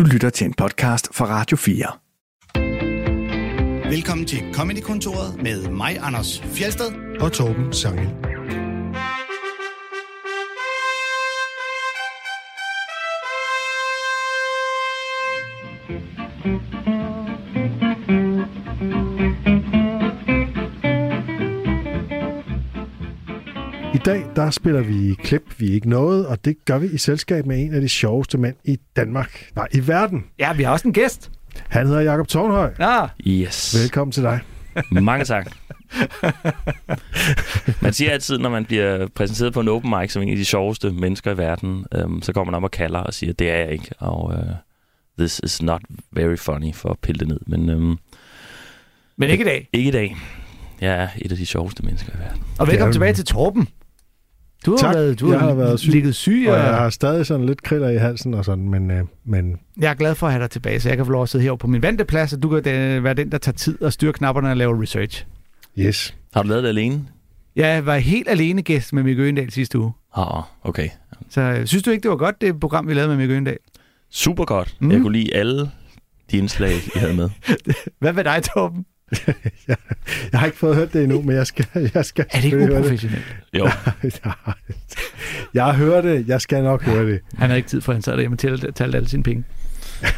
Du lytter til en podcast fra Radio 4. Velkommen til Comedy-kontoret med mig, Anders Fjelsted. og Torben Sangel. I dag der spiller vi klip, vi ikke nåede, og det gør vi i selskab med en af de sjoveste mænd i Danmark. Nej, i verden. Ja, vi har også en gæst. Han hedder Jakob Tornhøj. Ja, Yes. Velkommen til dig. Mange tak. man siger altid, når man bliver præsenteret på en open mic som en af de sjoveste mennesker i verden, øhm, så går man op og kalder og siger, det er jeg ikke, og øh, this is not very funny for at pille det ned. Men øhm, men ikke i dag. ikke i dag. Jeg er et af de sjoveste mennesker i verden. Og velkommen tilbage til Torben. Du har Tak. været, du Jeg har været syg. ligget syg, Og og jeg har stadig sådan lidt kriller i halsen og sådan, men, øh, men jeg er glad for at have dig tilbage, så jeg kan få lov at sidde herovre på min vante plads, og du kan øh, være den, der tager tid og styrer knapperne og laver research. yes. Har du lavet det alene? Jeg var helt alene gæst med Mikke Øgendal sidste uge. Oh, okay. Så øh, synes du ikke, det var godt, det program, vi lavede med Mikke Øgendal? Super godt. Mm. Mm. Jeg kunne lide alle de indslag, I havde med. Hvad med dig, Torben? Jeg har ikke fået hørt det endnu, men jeg skal, jeg skal Er det ikke uprofessionelt? Jo, Jeg har hørt det. Jeg skal nok høre det. Han havde ikke tid for, at han sad derhjemme og talte, talte alle sine penge.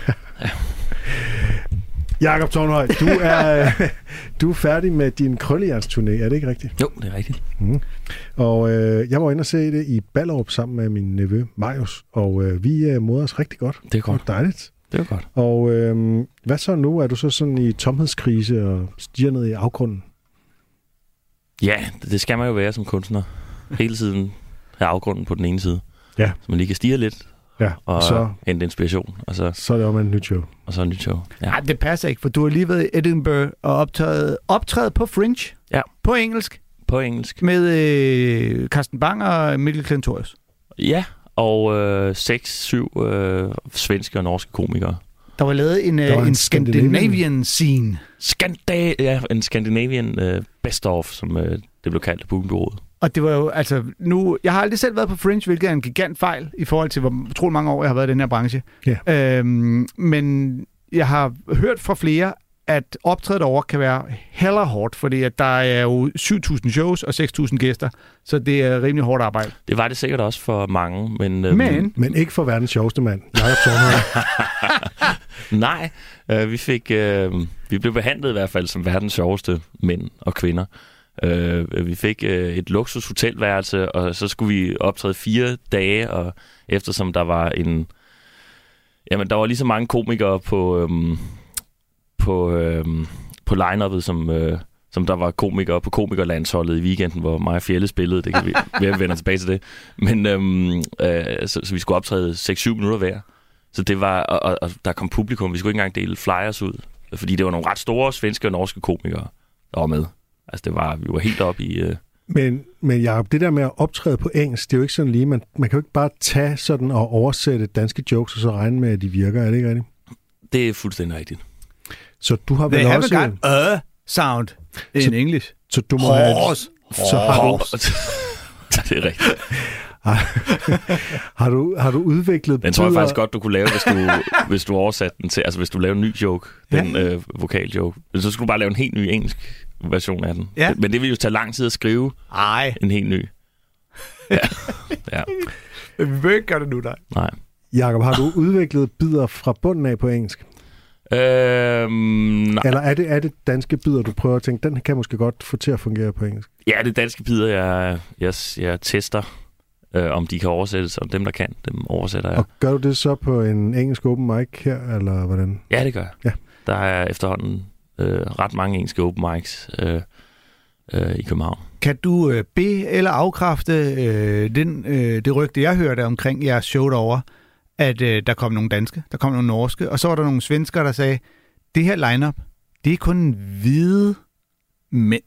Jakob Tornhøj, du er, du er færdig med din krøllejernsturné, er det ikke rigtigt? jo, det er rigtigt. Og øh, jeg var inde og se det i Ballerup sammen med min nevø Marius, og øh, vi øh, moder os rigtig godt. Det er godt. Det var dejligt. Det var godt. Og øh, hvad så nu? Er du så sådan i tomhedskrise og stiger ned i afgrunden? Ja, det skal man jo være som kunstner. Hele tiden have afgrunden på den ene side. Ja. Så man lige kan stige lidt Ja, og, og så... hente inspiration, og så, så er det om et nyt show. og så et nyt show. Ja. Nej, det passer ikke, for du har lige været i Edinburgh og optaget, optrædet på Fringe. Ja. På engelsk. På engelsk. Med øh, Carsten Bang og Mikkel Klentorius. Ja, og øh, seks, syv øh, svenske og norske komikere. Der var lavet en, Der øh, var en, en Scandinavian, scene. Skanda ja, en Scandinavian øh, best-of, som øh, det blev kaldt af bookingbureauet. Og det var jo, altså, nu... Jeg har aldrig selv været på Fringe, hvilket er en gigant fejl i forhold til, hvor utrolig mange år jeg har været i den her branche. Ja. Øhm, men jeg har hørt fra flere, at optrædet over kan være heller hårdt, fordi at der er jo 7.000 shows og 6.000 gæster, så det er rimelig hårdt arbejde. Det var det sikkert også for mange, men... Øh, Men Men ikke for verdens sjoveste mand. Tornhøj. Nej, øh, vi fik... Øh, vi blev behandlet i hvert fald som verdens sjoveste mænd og kvinder. Øh, vi fik øh, et luksus hotelværelse, og så skulle vi optræde fire dage, og eftersom der var en... Jamen, der var lige så mange komikere på, øhm, på, øhm, på line-uppet, som, øh, som der var komikere på komikerlandsholdet i weekenden, hvor mig og Fjelle spillede. Det kan vi, vi vender tilbage til det. Men øhm, øh, så, så vi skulle optræde 6-7 minutter hver. Så det var, og, og, og der kom publikum. Vi skulle ikke engang dele flyers ud, fordi det var nogle ret store svenske og norske komikere, der var med. Altså det var, vi var helt oppe i... Øh, Men, men Jacob, det der med at optræde på engelsk, det er jo ikke sådan lige, man, man kan jo ikke bare tage sådan og oversætte danske jokes, og så regne med, at de virker, er det ikke rigtigt? det er fuldstændig rigtigt. Så du har they vel også... got a sound in Så- English. Så du må have, Horse. så har du, det er rigtigt. har du, har du udviklet... Den tror jeg faktisk godt, du kunne lave, hvis du, hvis du oversatte den til... Altså, hvis du lavede en ny joke, den øh, vokaljoke. Så skulle du bare lave en helt ny engelsk version af den. Ja. Men det vil jo tage lang tid at skrive Ej, en helt ny. Ja. ja. vi vil ikke gøre det nu, dig. Nej. Jakob, har du udviklet bidder fra bunden af på engelsk? Øhm, nej. Eller er det, er det danske bidder, du prøver at tænke, den kan måske godt få til at fungere på engelsk? Ja, det er danske pider, jeg, jeg, jeg tester, øh, om de kan oversættes, og dem, der kan, dem oversætter jeg. Og gør du det så på en engelsk open mic her, eller hvordan? Ja, det gør jeg. Ja. Der er efterhånden øh, ret mange engelske open mics øh, øh, i København. Kan du øh, be- eller afkræfte øh, den, øh, det rygte, jeg hørte omkring jeres show derovre, at øh, der kom nogle danske, der kom nogle norske, og så var der nogle svenskere, der sagde, det her lineup, det er kun hvide mænd.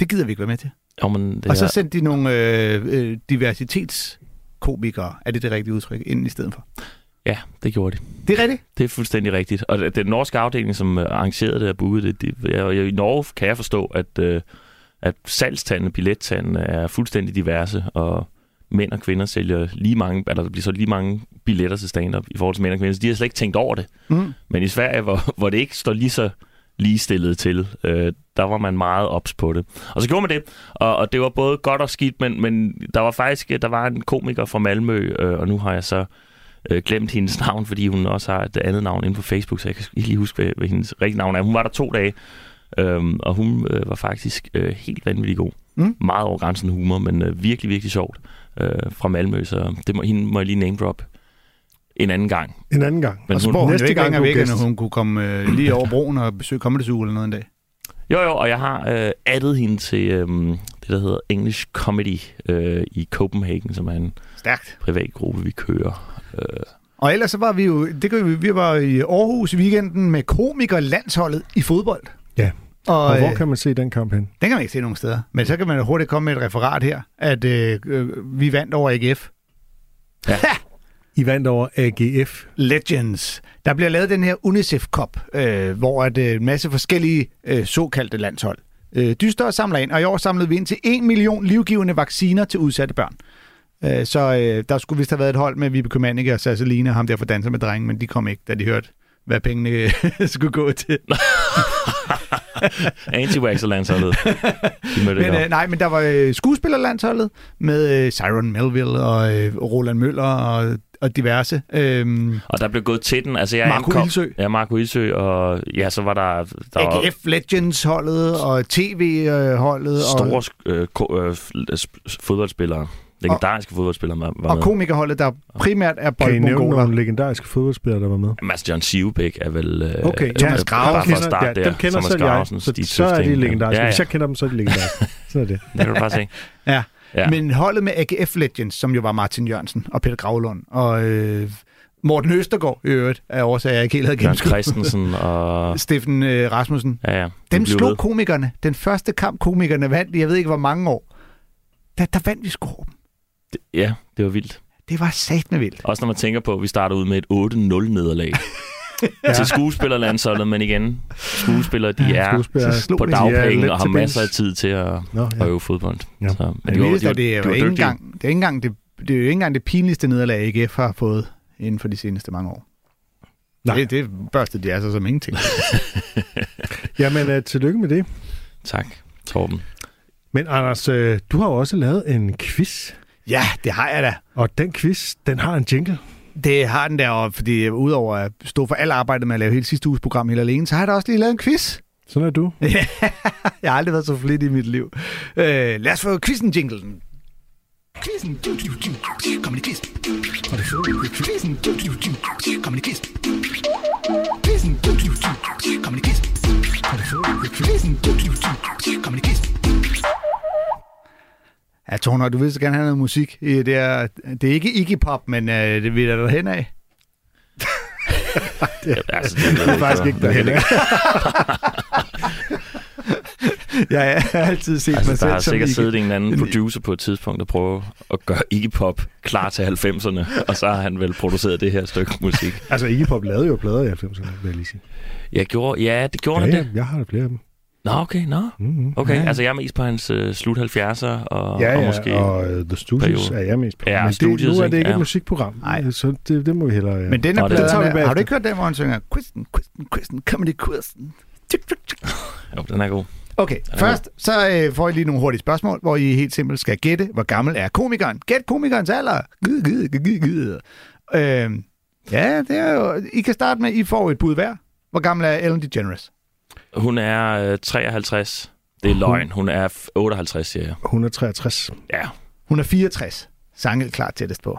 Det gider vi ikke være med til. Jo, men det og så sendte de nogle øh, øh, diversitetskomikere, er det det rigtige udtryk, ind i stedet for. ja, det gjorde de. Det er rigtigt. Det er fuldstændig rigtigt. Og den norske afdeling, som øh, arrangerede det og bookede det, det jeg, jeg, i Norge kan jeg forstå, at, øh, at salgstallene, billettallene er fuldstændig diverse, og mænd og kvinder sælger lige mange, eller der bliver så lige mange billetter til stand-up i forhold til mænd og kvinder. Så de har slet ikke tænkt over det. Mm. Men i Sverige, hvor, hvor det ikke står lige så ligestillet til, øh, der var man meget ops på det. Og så gjorde man det, og, og det var både godt og skidt, men, men der var faktisk der var en komiker fra Malmø, øh, og nu har jeg så øh, glemt hendes navn, fordi hun også har et andet navn inde på Facebook, så jeg kan ikke lige huske, hvad, hvad hendes rigtige navn er. Hun var der to dage, øhm, og hun øh, var faktisk øh, helt vanvittig god. Mm. Meget over grænsen humor, men øh, virkelig, virkelig sjovt øh, fra Malmø, så det må, hende må jeg lige name drop en anden gang. En anden gang. Men Og så hun- hun næste ikke gang er væk, at hun kunne komme øh, lige over broen og besøge Comedy Zoo eller noget en dag. Jo, jo, og jeg har øh, addet hende til øh, det, der hedder English Comedy øh, i Copenhagen, som er en Stærkt. privat gruppe, vi kører. Øh, Og ellers så var vi jo, det kan vi, vi var i Aarhus i weekenden med komikerlandsholdet i fodbold. Ja. Og, Og hvor øh, kan man se den kamp hen? den kan man ikke se nogen steder. Men så kan man jo hurtigt komme med et referat her, at øh, øh, vi vandt over AGF. Ja. I vandt over AGF. Legends. Der bliver lavet den her UNICEF Cup, øh, hvor at, øh, en masse forskellige øh, såkaldte landshold øh, dyster og samler ind. Og i år samlede vi ind til 1 million livgivende vacciner til udsatte børn. Øh, så øh, der skulle vist have været et hold med Vibe Kømanike og Sasseline og ham der for danser med drengen, men de kom ikke, da de hørte, hvad pengene skulle gå til. Anti-Wax og landsholdet. De mødte Men, øh, nej, men der var øh, skuespillerlandsholdet med øh, Siren Melville og øh, Roland Møller og, og diverse. Øh, Og der blev gået til den. Altså, jeg Marco ankom, Ilsø. Ja, Marco Ilsø, og ja, så var der, der var AGF Legends-holdet og TV-holdet. og store øh, ko- øh, f- sp- fodboldspillere. Legendariske fodboldspillere var, var og med. komikerholdet, der primært er Kan I nævne boldmongoler. nogle legendariske fodboldspillere, der var med? Jamen, altså, John Sivbæk er vel... Øh, Okay, Thomas ja, Grave, dem for at kender- starte ja, der. Dem kender Thomas selv jeg, så, Stig så er de legendariske. Ja, ja. Hvis jeg kender dem, så er de legendariske. så er det. Det kan du bare se. Ja. Ja. Men holdet med AGF Legends, som jo var Martin Jørgensen og Peter Gravlund, og øh, Morten Østergaard i øvrigt, er årsager, jeg ikke helt havde Jørgen gennemskuet. Christensen og... Steffen øh, Rasmussen. Ja, ja. de Dem slog ved. komikerne. Den første kamp, komikerne vandt, jeg ved ikke hvor mange år. Der, der vandt vi sgu dem. Ja, det var vildt. Det var satme vildt. Også når man tænker på, at vi starter ud med et 8-0-nederlag ja. til skuespillerlandsholdet, men igen, skuespillere, de er Skuespillere. på er dagpenge og har masser af tid til at, Nå, at ja. øve fodbold. Ja. Så, men Men de var, det, de var, det, er de jo var ikke engang, det er ikke engang det, det er jo ikke engang det pinligste nederlag, AGF har fået inden for de seneste mange år. Nej. Det, det børstede de altså som ingenting. Jamen, uh, tillykke med det. Tak, Torben. Men Anders, uh, du har jo også lavet en quiz. Ja, det har jeg da. Og den quiz, den har en jingle. Det har den der, og fordi udover at stå for alt arbejdet med at lave hele sidste uges program helt alene, så har jeg da også lige lavet en quiz. Sådan er du. jeg har aldrig været så flittig i mit liv. Øh, lad os få quizzen jinglen. Quizzen. Comedy quiz. Quizzen. Comedy quiz. Quizzen. Comedy quiz. Quizzen. Comedy Ja, Torner, du vil så gerne have noget musik. Det er, det er ikke Iggy Pop, men øh, det vil der hen af. Altså, det, Det er faktisk ikke derhen. af. Jeg har altid set mig Altså, der selv har som sikkert Iggy. siddet en eller anden en- producer på et tidspunkt og prøve at gøre Iggy Pop klar til 90'erne, og så har han vel produceret det her stykke musik. Altså, Iggy Pop lavede jo plader i 90'erne, vil jeg lige sige. Jeg gjorde, ja, det gjorde Ja, han ja, det. jeg har flere af dem. Nå, okay, nå. Mm-hmm. Okay, Ja. altså jeg er mest på hans uh, slut 70'er, og, Ja, ja, og måske... og uh, The Studios periode. er jeg mest på. Ja, Men det, Studios, nu er det ikke? Ja. et musikprogram, Nej. så det, det må vi hellere... Ja. Men den Nå, er det- det tager vi pladerne, har du ikke hørt den, hvor han synger Quizzen, Quizzen, Quizzen, Comedy tjuk. Jo, den er god. Okay, er først så øh, får I lige nogle hurtige spørgsmål, hvor I helt simpelt skal gætte, hvor gammel er komikeren. Gæt komikerens alder. Gid, gid, gid, gid. Øh, ja, det er jo... I kan starte med, I får et bud hver. Hvor gammel er Ellen DeGeneres? Hun er øh, 53. Det er løgn. Hun er f- 58, siger jeg. 163. Ja. Hun er 64. Sanget klart tættest på.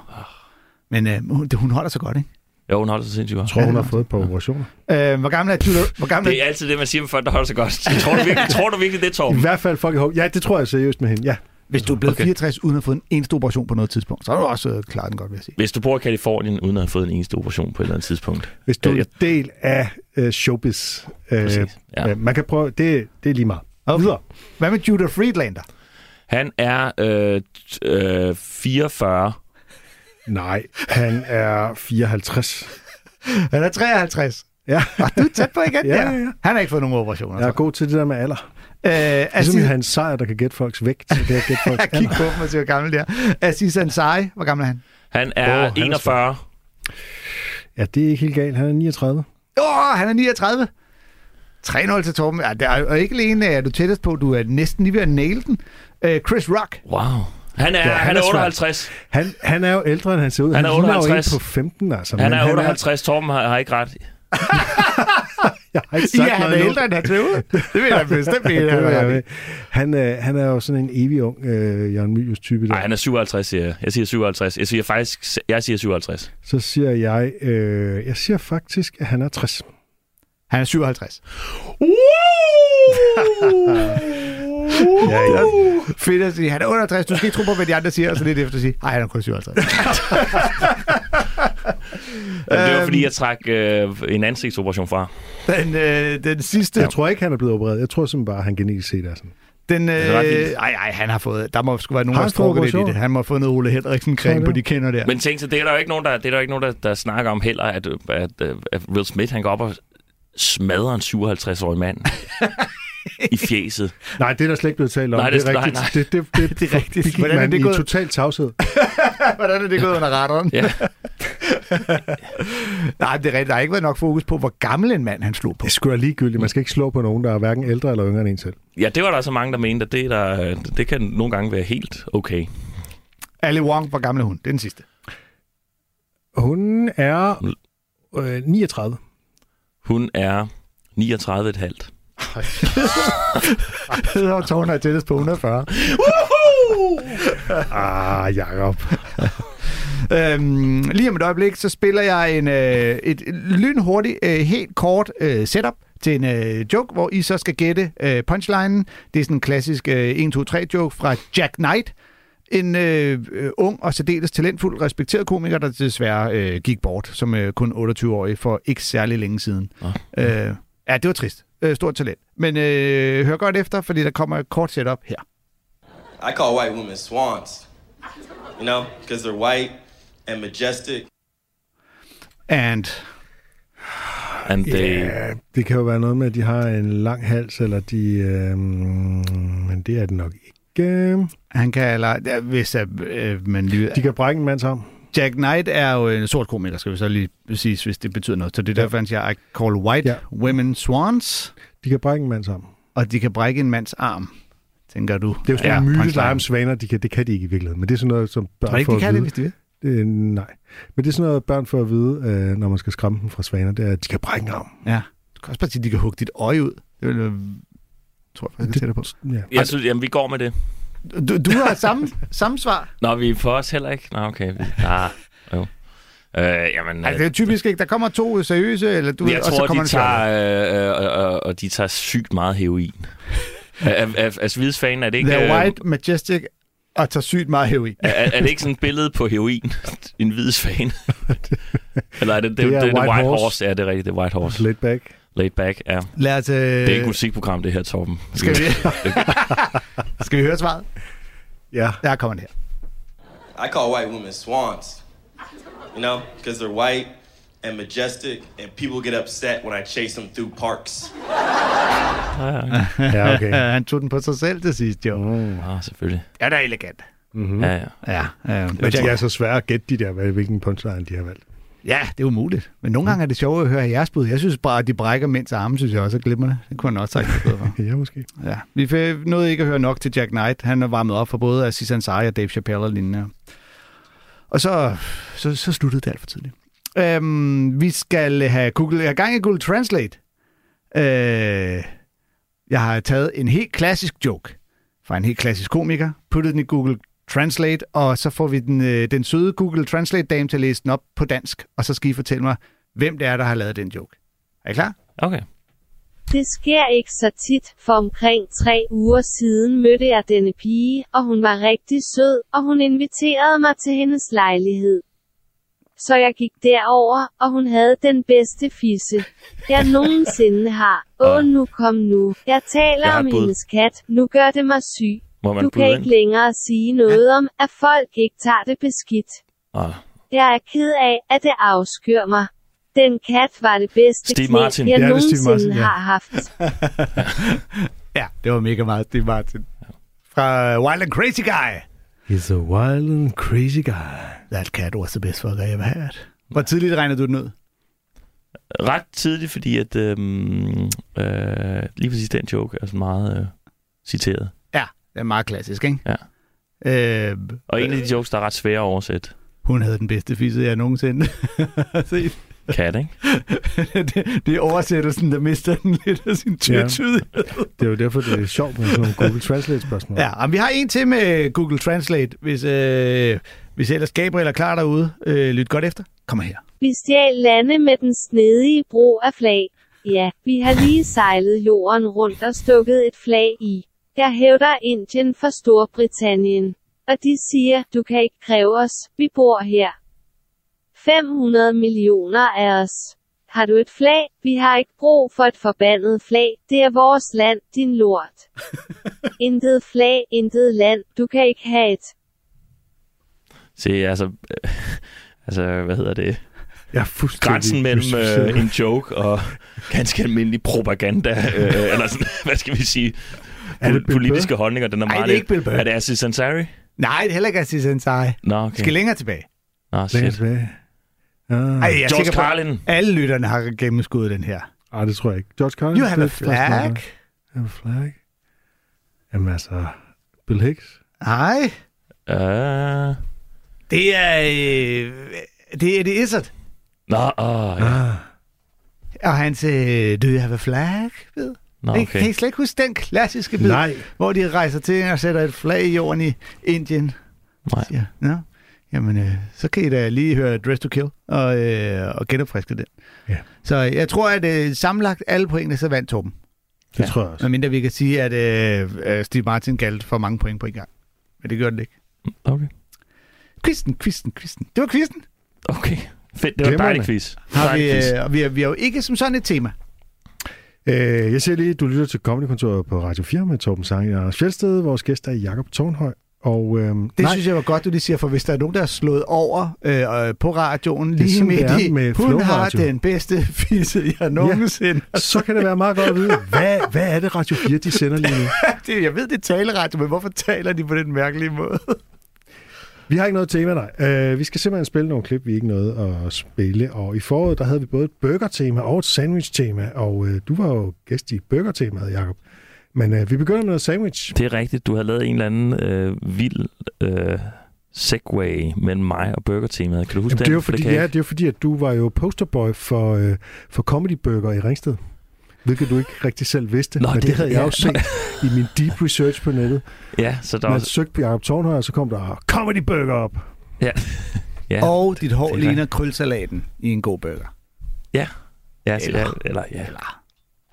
Men øh, hun, hun holder så godt, ikke? Jo, hun holder sig sindssygt godt. Jeg tror, hun har fået på operationer. Øh, hvor gammel er Julia... Hvor gammel Det er, er altid det, man siger med folk, der holder sig godt. Tror du virkelig, tror du virkelig det, I Torben? hvert fald folk i håb. Ja, det tror jeg seriøst med hende. Ja. Hvis du er blevet Okay. 64 uden at få en eneste operation på noget tidspunkt, så har du også øh, klaret den godt, vil jeg sige. Hvis du bor i Kalifornien, uden at have fået en eneste operation på et eller andet tidspunkt. Hvis du er en del af uh, showbiz. Uh, Præcis. Ja. ja. Man kan prøve... Det, det er lige meget. Okay. Videre. Hvad med Judah Friedlander? Han er øh, øh, 44. Nej, han er 54. Han er 53. Ja, Og du er tæt på igen. Ja, ja, ja. Han har ikke fået nogen operationer. jeg er så. god til det der med alder. Øh, Ligesom Aziz, en sejr, der kan gætte folks vægt, så kan jeg gætte folks alder. på ham og hvor gammel det er. Aziz Ansari, hvor gammel er han? Han er han er 41. Ja, det er ikke helt galt. Han er 39. Åh, oh, han er 39. 3-0 til Torben. Ja, det er, og ikke alene er du tættest på, du er næsten lige ved at naile den. Øh, Chris Rock. Wow. Han er, Ja, han han er er svær. 58. Han, han er jo ældre, end han ser ud. Han er ligner jo 58. en på 15, altså. Han er 58. Torben har, har ikke ret. jeg har ikke sagt Ja, han er noget ældre, end han ser ud. Det vil jeg bestemt. Det han er. Han, øh, han er jo sådan en evig ung øh, Jørgen Mylius type. Nej, han er 57, siger jeg. Jeg siger 57. Jeg siger faktisk, jeg siger 57. Så siger jeg, øh, jeg siger faktisk, at han er 60. Han er 57. Ja, ja. Fedt at sige. Han er 68. Du skal ikke tro på, hvad de andre siger, og så lidt efter sige, nej, han er kun 57. Jamen, det var Øhm. fordi, jeg trak øh, en ansigtsoperation fra. Den, øh, den sidste... Jeg tror ikke, han er blevet opereret. Jeg tror simpelthen bare, at han genetisk set er sådan. Den, øh, ej, ej, han har fået... Der må sgu være nogen, Har der strukket lidt i det. Han må have fået noget Ole Henriksen creme på de kender der. Men tænk så, det er der jo ikke nogen, der, det er der ikke nogen, der, der snakker om heller, at, at, at Will Smith, han går op og smadrer en 57-årig mand i fjeset. Nej, det er der slet ikke blevet talt om. Nej, det, det- er nej, rigtigt. nej. Det, det, det, Det er rigtigt. Det gik Hvordan er det i gået? total tavshed. Hvordan er det gået under radaren? Ja. Nej, det er rigtigt. Der har ikke været nok fokus på, hvor gammel en mand han slog på. Det skulle ligegyldigt. Man skal ikke slå på nogen, der er hverken ældre eller yngre end en selv. ja, det var der så mange, der mente, at det, der, det kan nogle gange være helt okay. Ali Wong, hvor gammel er hun? Det er den sidste. Hun er øh, 39. Hun er 39,5. Hedder Tårn er tættest på 140. Ah, Jacob. Øhm, lige om et øjeblik, så spiller jeg en, øh, et lynhurtigt, øh, helt kort øh, setup til en øh, joke, hvor I så skal gætte øh, punchlinen. Det er sådan en klassisk øh, 1-2-3-joke fra Jack Knight. En øh, ung og særdeles talentfuld, respekteret komiker, der desværre øh, gik bort som øh, kun 28-årig for ikke særlig længe siden. Nå. Øh, ja, det var trist. Øh, stort talent. Men øh, hør godt efter, fordi der kommer et kort setup her. I call white women swans. You know, because they're white and majestic. And And they, Ja, det kan jo være noget med, at de har en lang hals, eller de... Øh, men det er det nok ikke. han kan, eller, ja, hvis øh, øh, man lige, De kan brække en mands arm. Jack Knight er jo en sort komiker, skal vi så lige sige, hvis det betyder noget. Så det er derfor, han siger, I call white Ja. women swans, De kan brække en mands arm. og de kan brække en mands arm, tænker du. Det er jo sådan Ja, en myte, der er om svaner. De kan, det kan de ikke i virkeligheden. Men det er sådan noget, som børn Tror ikke, får de at kan det, vide. hvis de vil? Det, nej. Men det er sådan noget, børn får at vide, øh, når man skal skræmme dem fra svaner. Det er, at de kan brække en arm. Ja. Du kan også bare sige, at de kan hugge dit øje ud. Det vil jeg tror jeg faktisk, jeg på. Ja. jeg synes, jamen, vi går med det. Du, du har samme, samme svar. Nå, vi er for os heller ikke. Nå, okay. Vi, ah, jo. Øh, jamen, Altså, det er typisk ikke. Der kommer to seriøse, eller du, jeg og så tror, kommer de tager, øh, øh, øh, og de tager sygt meget heroin. af, af svidsfanen er det ikke... They're øh, white, majestic, og tager sygt meget heroin. Er, er det ikke sådan et billede på heroin? en hvid svane? Eller er det, det, det, Det er det, White White Horse. Horse? Ja, det er rigtigt, det er White Horse. Laid back. Laid back, ja. Lad os... Øh, Det er ikke et musikprogram, det her, Torben. skal, vi, skal vi høre svaret? Ja. Der kommer det her. I call white women swans. You know, because they're white and majestic, and people get upset when I chase them through parks. Ja, okay. Han tog den på sig selv til sidst, jo. Mm. Ah, selvfølgelig. Ja, der er elegant. Mm-hmm. Ja, ja. Ja, øh, Men de er så svære at gætte de der, hvilken punchline de har valgt. Ja, det er umuligt. Men nogle gange er det sjovt at høre jeres bud. Jeg synes bare, at de brækker mænds arme, synes jeg også er glimrende. Det kunne han også sagt noget for. Ja, måske. Ja. Vi nåede ikke at høre nok til Jack Knight. Han er varmet op for både Aziz Ansari og Dave Chappelle og lignende. Og så, så, så sluttede det alt for tidligt. Øhm, vi skal have Google, jeg har gang i Google Translate. Øh, jeg har taget en helt klassisk joke fra en helt klassisk komiker, puttet den i Google Translate, og så får vi den, øh, den søde Google Translate-dame til at læse den op på dansk, og så skal I fortælle mig, hvem det er, der har lavet den joke. Er I klar? Okay. Det sker ikke så tit. For omkring tre uger siden mødte jeg denne pige, og hun var rigtig sød, og hun inviterede mig til hendes lejlighed. Så jeg gik derover, og hun havde den bedste fisse, jeg nogensinde har. Åh, nu kom nu. Jeg taler Jeg om hendes kat. Nu gør det mig syg. Må man Du kan byde ikke ind? længere sige noget om, at folk ikke tager det beskidt. Ah, Jeg er ked af, at det afskyer mig. Den kat var det bedste Steve knæ, Martin. jeg Ja, er nogensinde Martin, ja. har haft. Ja, det var mega meget Steve Martin. Fra Wild and Crazy Guy. He's a wild and crazy guy. That cat was the best fuck I ever had. Hvor tidligt regnede du den ud? Ret tidligt, fordi at øhm, øh, lige præcis den joke er sådan meget øh, citeret. Ja, det er meget klassisk, ikke? Ja. Øh, Og en af de jokes, der er ret svære at oversætte. hun havde den bedste fisse, jeg nogensinde har set. Kat, ikke? det, det er oversættelsen, der mister den lidt af sin tvetydighed. Det er jo derfor, det er sjovt med sådan nogle Google Translate-spørgsmål. Ja, og vi har en til med Google Translate, hvis, øh, hvis ellers Gabriel er klar derude. Øh, lyt godt efter. Kommer her. Vi stjal lande med den snedige brug af flag. Ja, vi har lige sejlet jorden rundt og stukket et flag i. Jeg hævder Indien for Storbritannien. Og de siger, du kan ikke kræve os, vi bor her. 500 millioner af os. Har du et flag? Vi har ikke brug for et forbandet flag. Det er vores land, din lort. intet flag, intet land. Du kan ikke have et. Se, altså, øh, altså, hvad hedder det? Jeg er fuldstændig Grænsen mellem øh, en joke og ganske almindelig propaganda, øh, eller sådan, hvad skal vi sige, Er det Bill politiske holdninger, den er Nej, meget... det er ikke Bill Burr. Er det Aziz Ansari? Nej, det er heller ikke Aziz Ansari. Nå, Okay. Skal længere tilbage. Nå, Længere shit. tilbage. Ah. Ej, jeg er George Carlin. alle lytterne har gennemskuddet den her. Ej, det tror jeg ikke. George Carlin? You have a er flag. Have a flag. Jamen altså, Bill Hicks. Nej, Uh, det er... Øh, det er det Izzard. nå, åh, ja. Ah. Og hans øh, Do you have a flag? Ved? Nå, Okay. Kan I slet ikke huske den klassiske bid, Nej. hvor de rejser til og sætter et flag i jorden i Indien? Nej. Ja, ja. Jamen, øh, så kan I da lige høre Dress to Kill og, øh, og genopfriske den. Ja. Så jeg tror, at øh, sammenlagt alle pointene, så vandt Torben. Det Ja. tror jeg også. Medmindre vi kan sige, at øh, Steve Martin galt for mange point på en gang. Men det gjorde den ikke. Okay. Quizzen, quizzen, quizzen. Det var quizzen. Okay. Fedt, det var en dejlig quiz. Har vi, øh, vi, har, vi har jo ikke som sådan et tema. Øh, jeg ser lige, at du lytter til Comedykontoret på Radio 4 med Torben Sange og Anders Fjeldsted. Vores gæst er Jakob Tornhøj. Og, øhm, Det nej. synes jeg var godt, du lige siger, for hvis der er nogen, der er slået over øh, øh, på radioen lige midt det er i, med hun har Flow-radio." den bedste fisse, jeg nogensinde ja. så kan det være meget godt at vide, hvad, hvad er det Radio 4, de sender lige nu? det, Jeg ved, det er taleradio, men hvorfor taler de på den mærkelige måde? Vi har ikke noget tema, nej. Uh, vi skal simpelthen spille nogle klip, vi ikke nåede at spille. Og i foråret, der havde vi både et burger-tema og et sandwich-tema. Og uh, du var jo gæst i burger-temaet, Jacob. Men uh, vi begynder med noget sandwich. Det er rigtigt. Du har lavet en eller anden øh, vild øh, segway mellem mig og burger-temaet. Kan du huske Jamen, den? det, er jo For fordi, ja, det er jo fordi, at du var jo posterboy for, uh, for Comedy Burger i Ringsted. Hvilket du ikke rigtig selv vidste. Nå, men det, det- havde jeg ja, jo set i min deep research på nettet. Ja, så der var... jeg søgte på Jacob Tornhøj, så kom der Comedy Burger op. Ja. ja. Og dit hår det er ligner krølsalaten i en god burger. ja, så, eller- ja, eller ja. Eller,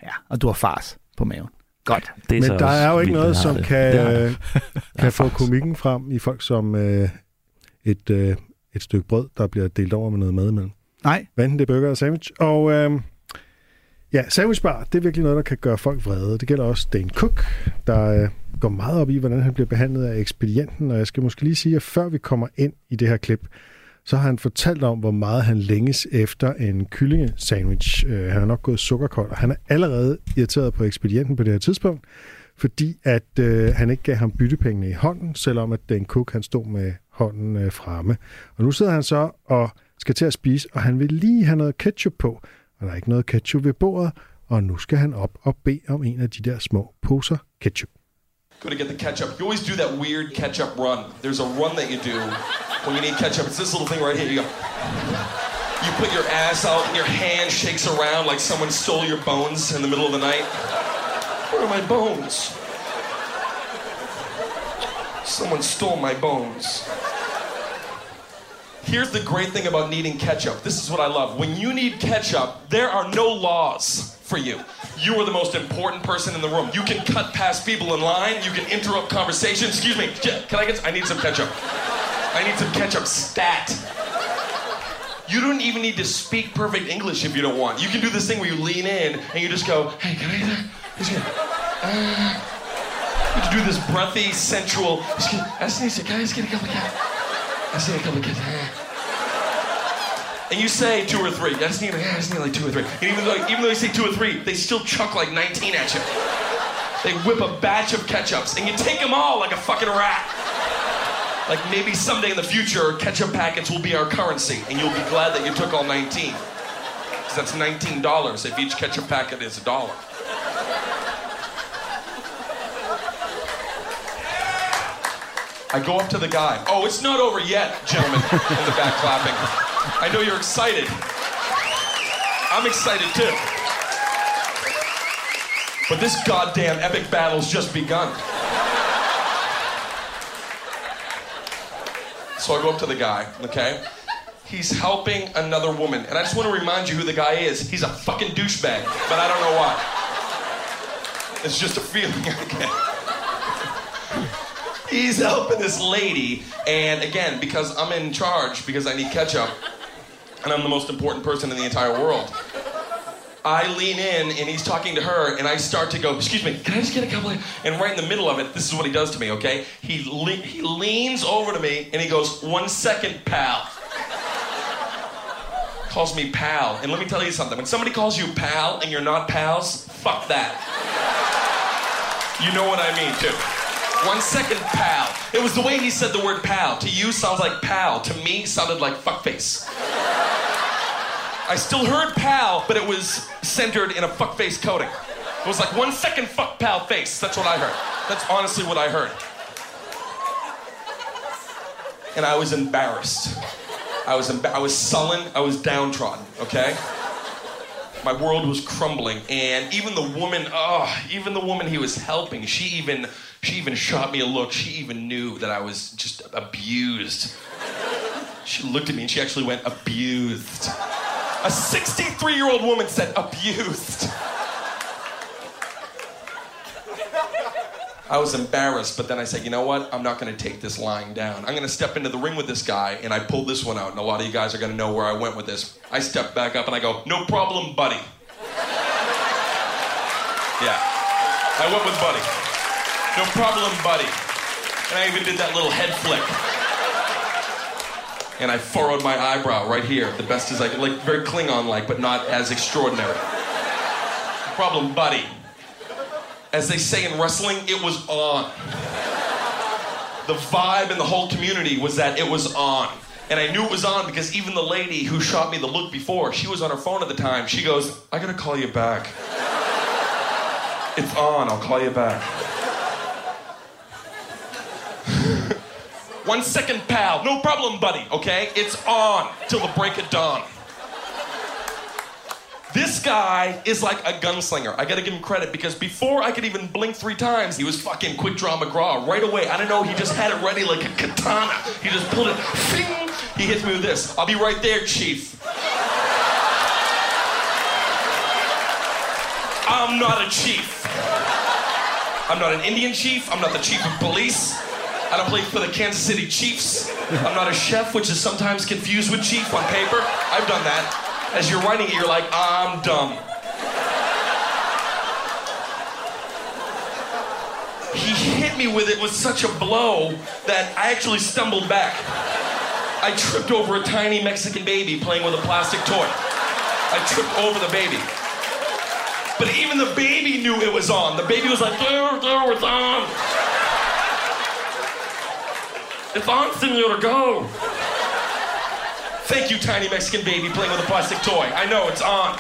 ja, og du har fars på maven. Godt. Det er Men så der også er jo ikke noget, som det. kan, Det det. kan få komikken frem i folk som øh, et, øh, et stykke brød, der bliver delt over med noget mad imellem. Nej, Hvad enten det er burger eller sandwich. Og øh, ja, sandwichbar, det er virkelig noget, der kan gøre folk vrede. Det gælder også Dan Cook, der øh, går meget op i, hvordan han bliver behandlet af ekspedienten. Og jeg skal måske lige sige, at før vi kommer ind i det her klip, så har han fortalt om, hvor meget han længes efter en kyllingesandwich. Øh, han er nok gået sukkerkold, og han er allerede irriteret på ekspedienten på det her tidspunkt, fordi at øh, han ikke gav ham byttepengene i hånden, selvom at Dan Cook han stod med hånden øh, fremme. Og nu sidder han så og skal til at spise, og han vil lige have noget ketchup på, og der er ikke noget ketchup ved bordet, og nu skal han op og bede om en af de der små poser ketchup. Go to get the ketchup. You always do that weird ketchup run. There's a run that you do when you need ketchup. It's this little thing right here. You go. You put your ass out and your hand shakes around like someone stole your bones in the middle of the night. Where are my bones? Someone stole my bones. Here's the great thing about needing ketchup. This is what I love. When you need ketchup, there are no laws for you. You are the most important person in the room. You can cut past people in line. You can interrupt conversations. Excuse me. Can I get? I need some ketchup. I need some ketchup stat. You don't even need to speak perfect English if you don't want. You can do this thing where you lean in and you just go, "Hey, can I get that?" Uh, you do this breathy, sensual. Just go, I just need to- Can I just. Uh. Get, a couple of ketchup? I just need a couple of ketchup. And you say two or three. I just need, I just need like two or three. And even though, even though you say two or three, they still chuck like 19 at you. They whip a batch of ketchups, and you take them all like a fucking rat. Like maybe someday in the future, ketchup packets will be our currency, and you'll be glad that you took all 19. Because that's $19 if each ketchup packet is a dollar. I go up to the guy. Oh, it's not over yet, gentlemen, in the back clapping. I know you're excited. I'm excited too. But this goddamn epic battle's just begun. So I go up to the guy, okay? He's helping another woman. And I just want to remind you who the guy is. He's a fucking douchebag, but I don't know why. It's just a feeling I get. He's helping this lady, and again, because I'm in charge, because I need ketchup, and I'm the most important person in the entire world. I lean in and he's talking to her, and I start to go, Excuse me, can I just get a couple of. And right in the middle of it, this is what he does to me, okay? He, le- he leans over to me and he goes, One second, pal. Calls me pal. And let me tell you something when somebody calls you pal and you're not pals, fuck that. You know what I mean, too. One second, pal. It was the way he said the word pal. To you, sounds like pal. To me, sounded like fuckface. I still heard pal, but it was centered in a fuckface coating. It was like one second fuck pal face. That's what I heard. That's honestly what I heard. And I was embarrassed. I was emba- I was sullen. I was downtrodden. Okay. My world was crumbling, and even the woman, oh, even the woman he was helping, she even, she even shot me a look. She even knew that I was just abused. She looked at me and she actually went abused. A 63 year old woman said abused. I was embarrassed, but then I said, you know what? I'm not going to take this lying down. I'm going to step into the ring with this guy, and I pulled this one out, and a lot of you guys are going to know where I went with this. I step back up and I go, no problem, buddy. Yeah. I went with buddy. No problem, buddy. And I even did that little head flick. And I furrowed my eyebrow right here, the best as I could, like very Klingon like, but not as extraordinary. No problem, buddy. As they say in wrestling, it was on. The vibe in the whole community was that it was on. And I knew it was on because even the lady who shot me the look before, she was on her phone at the time. She goes, I gotta call you back. It's on, I'll call you back. One second, pal. No problem, buddy, okay? It's on till the break of dawn. This guy is like a gunslinger. I gotta give him credit because before I could even blink three times, he was fucking quick draw McGraw right away. I don't know, he just had it ready like a katana. He just pulled it, fing! He hits me with this. I'll be right there, chief. I'm not a chief. I'm not an Indian chief. I'm not the chief of police. I don't play for the Kansas City Chiefs. I'm not a chef, which is sometimes confused with chief on paper. I've done that. As you're writing it, you're like, I'm dumb. He hit me with it with such a blow that I actually stumbled back. I tripped over a tiny Mexican baby playing with a plastic toy. I tripped over the baby. But even the baby knew it was on. The baby was like, there, there, it's on. It's on, senor, go. Thank you, tiny Mexican baby playing with a plastic toy. I know, it's on.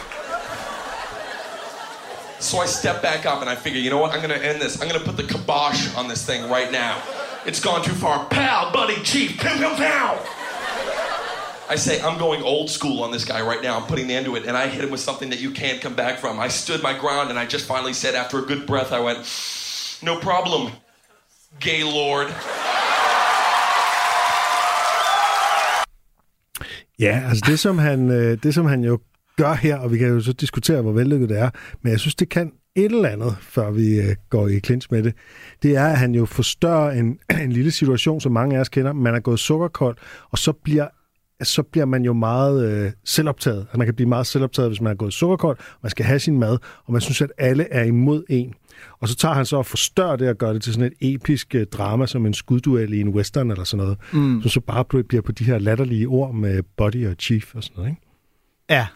So I step back up and I figure, you know what? I'm gonna end this. I'm gonna put the kibosh on this thing right now. It's gone too far. Pal, buddy, chief, pow, pow, pow. I say, I'm going old school on this guy right now. I'm putting the end to it. And I hit him with something that you can't come back from. I stood my ground and I just finally said, after a good breath, I went, no problem, gay lord. Ja, altså det som, han, øh, det, som han jo gør her, og vi kan jo så diskutere, hvor vellykket det er, men jeg synes, det kan et eller andet, før vi øh, går i clinch med det, det er, at han jo forstørrer en, en lille situation, som mange af os kender. Man er gået sukkerkold, og så bliver så bliver man jo meget øh, selvoptaget. Altså, man kan blive meget selvoptaget, hvis man er gået sukkerkold, man skal have sin mad, og man synes, at alle er imod en. Og så tager han så og forstørrer det og gør det til sådan et episk øh, drama, som en skudduel i en western eller sådan noget. Mm. Så så bare bl- bliver på de her latterlige ord med Buddy og Chief og sådan noget, ikke? Ja.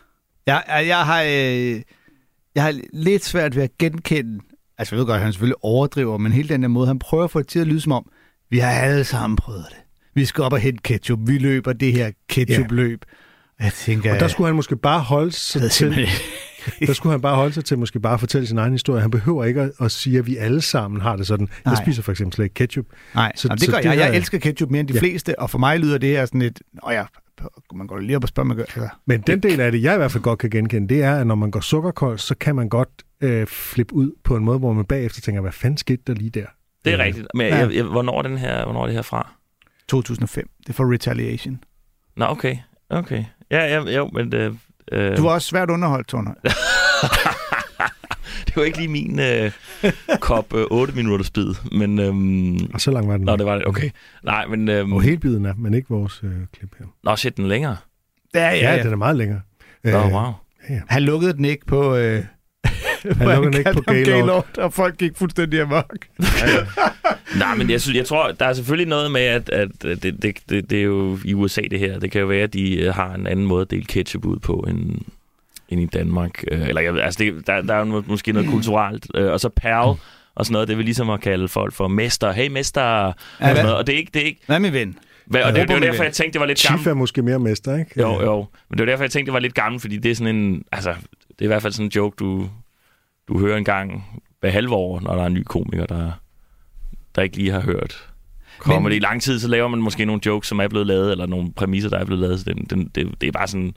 Jeg, jeg, jeg, har, øh, jeg har lidt svært ved at genkende, altså jeg ved godt, at han selvfølgelig overdriver, men hele den der måde, han prøver at få det til at lyde som om, vi har alle sammen prøvet det. Vi skal op og hente ketchup. Vi løber det her ketchup-løb. Og Jeg tænker, Og der skulle han måske bare holde sig jeg til, simpelthen der skulle han bare holde sig til måske bare at fortælle sin egen historie. Han behøver ikke at, at sige, at vi alle sammen har det sådan. Jeg Nej. spiser for eksempel slet ikke ketchup. Nej, Så- så, Jamen, det så gør det jeg. Jeg her- elsker ketchup mere end de Ja. ja. fleste, og for mig lyder det her sådan lidt, åh ja, man går lige op og spørger, man gør, altså, Men den del af det, jeg i hvert fald godt kan genkende, det er, at når man går sukkerkold, så kan man godt øh, flippe ud på en måde, hvor man bagefter tænker, hvad fanden skete der lige der? Det er Øh, rigtigt. Men Ja. jeg, jeg, hvornår, er den her, hvornår er det her fra? 2005. Det er for Retaliation. Nå, okay. Okay. Ja, ja, jo, men... Øh, øh, Du var også svært underholdt, Tornhøj. det var ikke lige min øh, kop øh, 8 minutters bid, men... Øhm, Og så lang var den. nå, det var det. Okay. Nej, men... Øhm, Og helt biden er, men ikke vores øh, klip her. Nå, shit, den er længere. Ja, Ja, ja, den er meget længere. Nå, Øh, wow. Han lukkede den ikke på... Øh, Han lukkede den ikke på Gaylord. Gaylord. Og folk gik fuldstændig amok. Nej, men jeg, synes, jeg tror, der er selvfølgelig noget med, at, at det, det, det, det er jo i USA det her. Det kan jo være, at de øh, har en anden måde at dele ketchup ud på end, end i Danmark. Øh, Eller jeg altså det, der, der er jo måske noget kulturelt. Øh, Og så perl og sådan noget, det vil ligesom at kalde folk for mester. Hey, mester! Og, sådan noget. og det er ikke... Det er ikke Hvad med ven? hvad, og det, det, håber, var derfor, jeg tænkte, det var lidt Chief gammelt. er måske mere mester, ikke? Jo, jo. Men det var derfor, jeg tænkte, det var lidt gammelt, fordi det er sådan en... Altså, det er i hvert fald sådan en joke, du, du hører en gang hver halve år, når der er en ny komiker, der, der ikke lige har hørt comedy. Men... I lang tid, så laver man måske nogle jokes, som er blevet lavet, eller nogle præmisser, der er blevet lavet. Så den, den, det, det er bare sådan...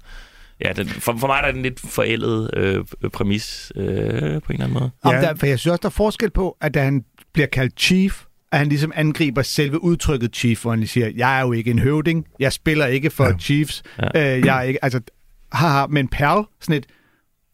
Ja, den, for, for mig der er den lidt forældet øh, præmis øh, på en eller anden måde. Ja. der, for jeg synes også, der er forskel på, at da han bliver kaldt chief, at han ligesom angriber selve udtrykket chief, hvor han siger, jeg er jo ikke en høvding, jeg spiller ikke for Ja. chiefs, ja. øh, jeg er ikke, altså, haha, men Perl, sådan et,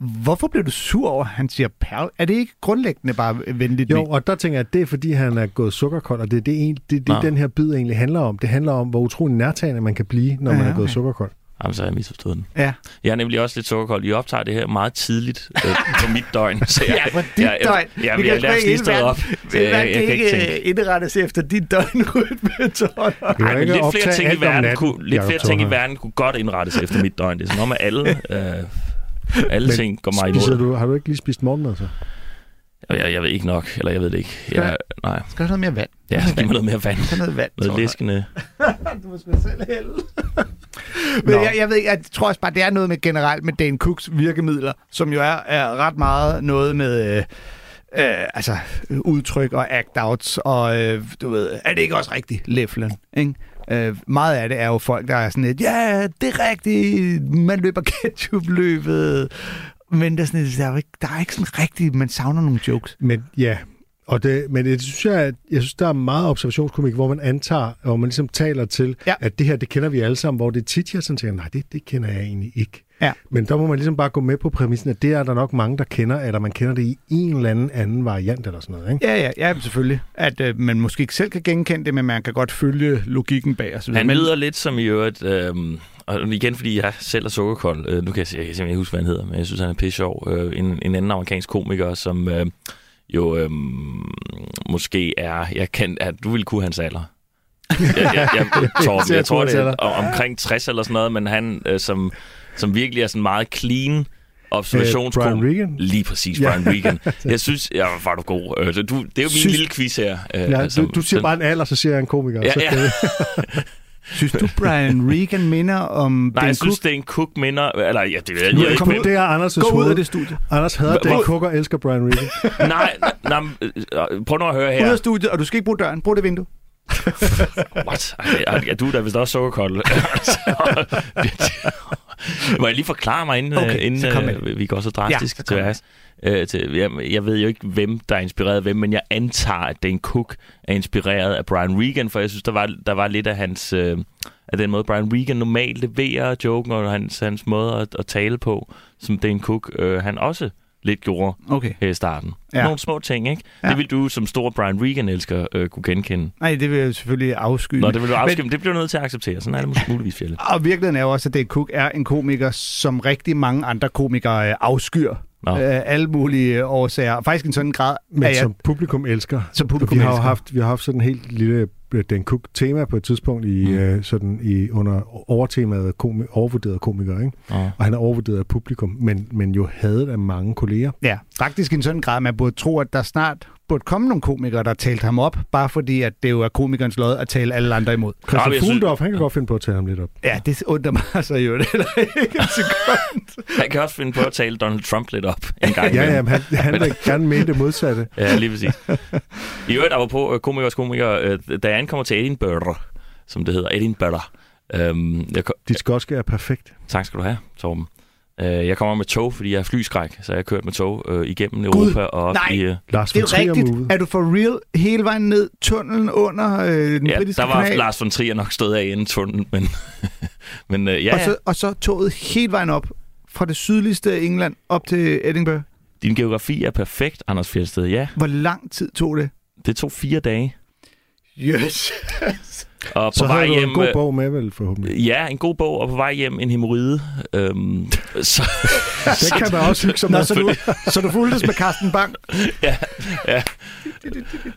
hvorfor bliver du sur over, at han siger Perl? Er det ikke grundlæggende bare venligt? Jo, og der tænker jeg, at det er fordi, han er gået sukkerkold, og det er det, en- det, det, den her bid egentlig handler om. Det handler om, hvor utrolig nærtagende man kan blive, når man Ja, er gået okay. sukkerkold. Jamen, så har jeg misforstået den. Ja. Jeg er nemlig også lidt sukkerkold. I optager det her meget tidligt øh, på mit døgn. Så jeg, Ja, på dit jeg, døgn. Jeg, Vi jeg, kan jeg, jeg, lige hele stået op. Øh, man jeg kan ikke øh, indrettes efter dit døgnrytme, Tornhøj? Du kan Ej, men ikke lidt flere ting, i verden kunne, lidt flere ting i verden kunne godt indrettes efter mit døgn. Det er som om, at alle, øh, alle Men ting går mig imod. du, har du ikke lige spist morgenmad så? Jeg, jeg, ved ikke nok, eller jeg ved det ikke. Jeg, nej, Skal du have noget mere vand? ja, giv mig noget mere vand. Tag noget vand, Noget læskende. Du må sgu selv hælde. Men jeg, jeg ved ikke, jeg tror også bare, det er noget med generelt med Dan Cooks virkemidler, som jo er, er ret meget noget med... Øh, øh, altså udtryk og act-outs, og øh, du ved, er det ikke også rigtigt, Leflen, ikke? Øh, meget af det er jo folk, der er sådan lidt, ja, det er rigtigt, man løber ketchup-løbet, men der er, sådan, der, er ikke, der er ikke sådan rigtigt, man savner nogle jokes. Men ja, og det, men det synes jeg, at, jeg synes, der er meget observationskomik, hvor man antager, hvor man ligesom taler til, Ja. at det her, det kender vi alle sammen, hvor det tit, jeg sådan tænker, nej, det, det kender jeg egentlig ikke. Ja. Men der må man ligesom bare gå med på præmissen, at det er der nok mange, der kender, eller man kender det i en eller anden anden variant eller sådan noget, ikke? Ja, ja, ja, selvfølgelig. At øh, man måske ikke selv kan genkende det, men man kan godt følge logikken bag os. Han lyder lidt som i øvrigt, øhm, og igen fordi jeg selv er sukkerkold, øh, nu kan jeg, jeg kan simpelthen ikke huske, hvad han hedder, men jeg synes, han er pisse sjov. Øh, en, en anden amerikansk komiker, som øh, jo øh, måske er, jeg kan, at du ville kunne hans alder. jeg, jeg, jeg, Torben, jeg tror, det er om- omkring 60 eller sådan noget, men han, øh, som, som virkelig er sådan meget clean observationskom. Øh, Brian Regan? Lige præcis, Ja. Brian Regan. Jeg synes, ja, var du god. Øh, så du, det er jo min Synes- lille quiz her. Øh, Ja, som- du, du siger den- bare en alder, så siger jeg en komiker. Ja, så ja. det- Synes du, Brian Regan minder om Nej, Dan jeg synes, Cook? det er en Cook minder... Eller, ja, det ved jeg, jeg er ikke. det, er Anders' Gå ud af det studie. Anders hader Dan Cook og elsker Brian Regan. Nej, nej, nej, øh, prøv nu at høre Ud her. af studiet, og du skal ikke bruge døren. Brug det vindue. What? Ej, ja, du er da vist også sukkerkold. Må jeg lige forklare mig, inden, Okay, inden øh, vi går så drastisk Ja, så til værks? Øh, til, jeg, jeg ved jo ikke, hvem der er inspireret af hvem, men jeg antager, at Dan Cook er inspireret af Brian Regan, for jeg synes, der var, der var lidt af hans... Øh, af den måde, Brian Regan normalt leverer joken, og hans, hans måde at, at tale på, som Dan Cook, øh, han også lidt gjorde Okay. i starten. Ja. Nogle små ting, ikke? Ja. Det vil du som stor Brian Regan-elsker øh, kunne genkende. Nej, det vil jeg selvfølgelig afsky. Nå, det vil du Men- afskrive, men det bliver du nødt til at acceptere. Sådan er det måske muligvis, Fjelle. Og virkeligheden er jo også, at Dane Cook er en komiker, som rigtig mange andre komikere øh, afskyr. Nå. Øh, alle mulige øh, årsager. Faktisk en sådan grad, Men at jeg, som publikum elsker. som publikum vi har jo elsker. haft, vi har haft sådan en helt lille øh, Dan Cook tema på et tidspunkt i, mm. øh, sådan i, under overtemaet komi- overvurderet komikere, ikke? Ja. Og han er overvurderet af publikum, men, men jo hadet af mange kolleger. Ja, faktisk i en sådan grad, at man burde tro, at der snart burde komme nogle komikere, der talte ham op, bare fordi, at det jo er komikernes lod at tale alle andre imod. Christian synes- Fuglendorf, han kan godt finde på at tage ham lidt op. Ja, det undrer mig altså jo heller ikke en sekund. Han kan også finde på at tale Donald Trump lidt op en gang. Ja, imellem. ja, men han, han vil gerne mene det modsatte. Ja, lige præcis. I øvrigt, apropos øh, komikers komikere, øh, da jeg ankommer til Edinburgh, som det hedder, Edinburgh, øhm, jeg, Dit skotske er perfekt. tak skal du have, Torben. Øh, jeg kommer med tog, fordi jeg er flyskræk, så jeg har kørt med tog øh, igennem Europa og op nej. i... Øh, Lars Det er rigtigt. move. Er du for real hele vejen ned tunnelen under øh, den ja, britiske der var kanal? Lars von Trier nok stået af inden tunnelen, men, men øh, ja, og, ja, så, og så toget hele vejen op fra det sydligste af England op til Edinburgh. din geografi er perfekt, Anders Fjeldsted. Ja, Hvor lang tid tog det? det tog fire dage. Yes. Og på Så vej hjem... en god øh, bog med, vel, forhåbentlig. Ja, en god bog, og på vej hjem en hemorride. Øhm, så, Det kan man også hygge sig Nå, med. så du, så du fuldtes med Carsten Bang? ja, ja.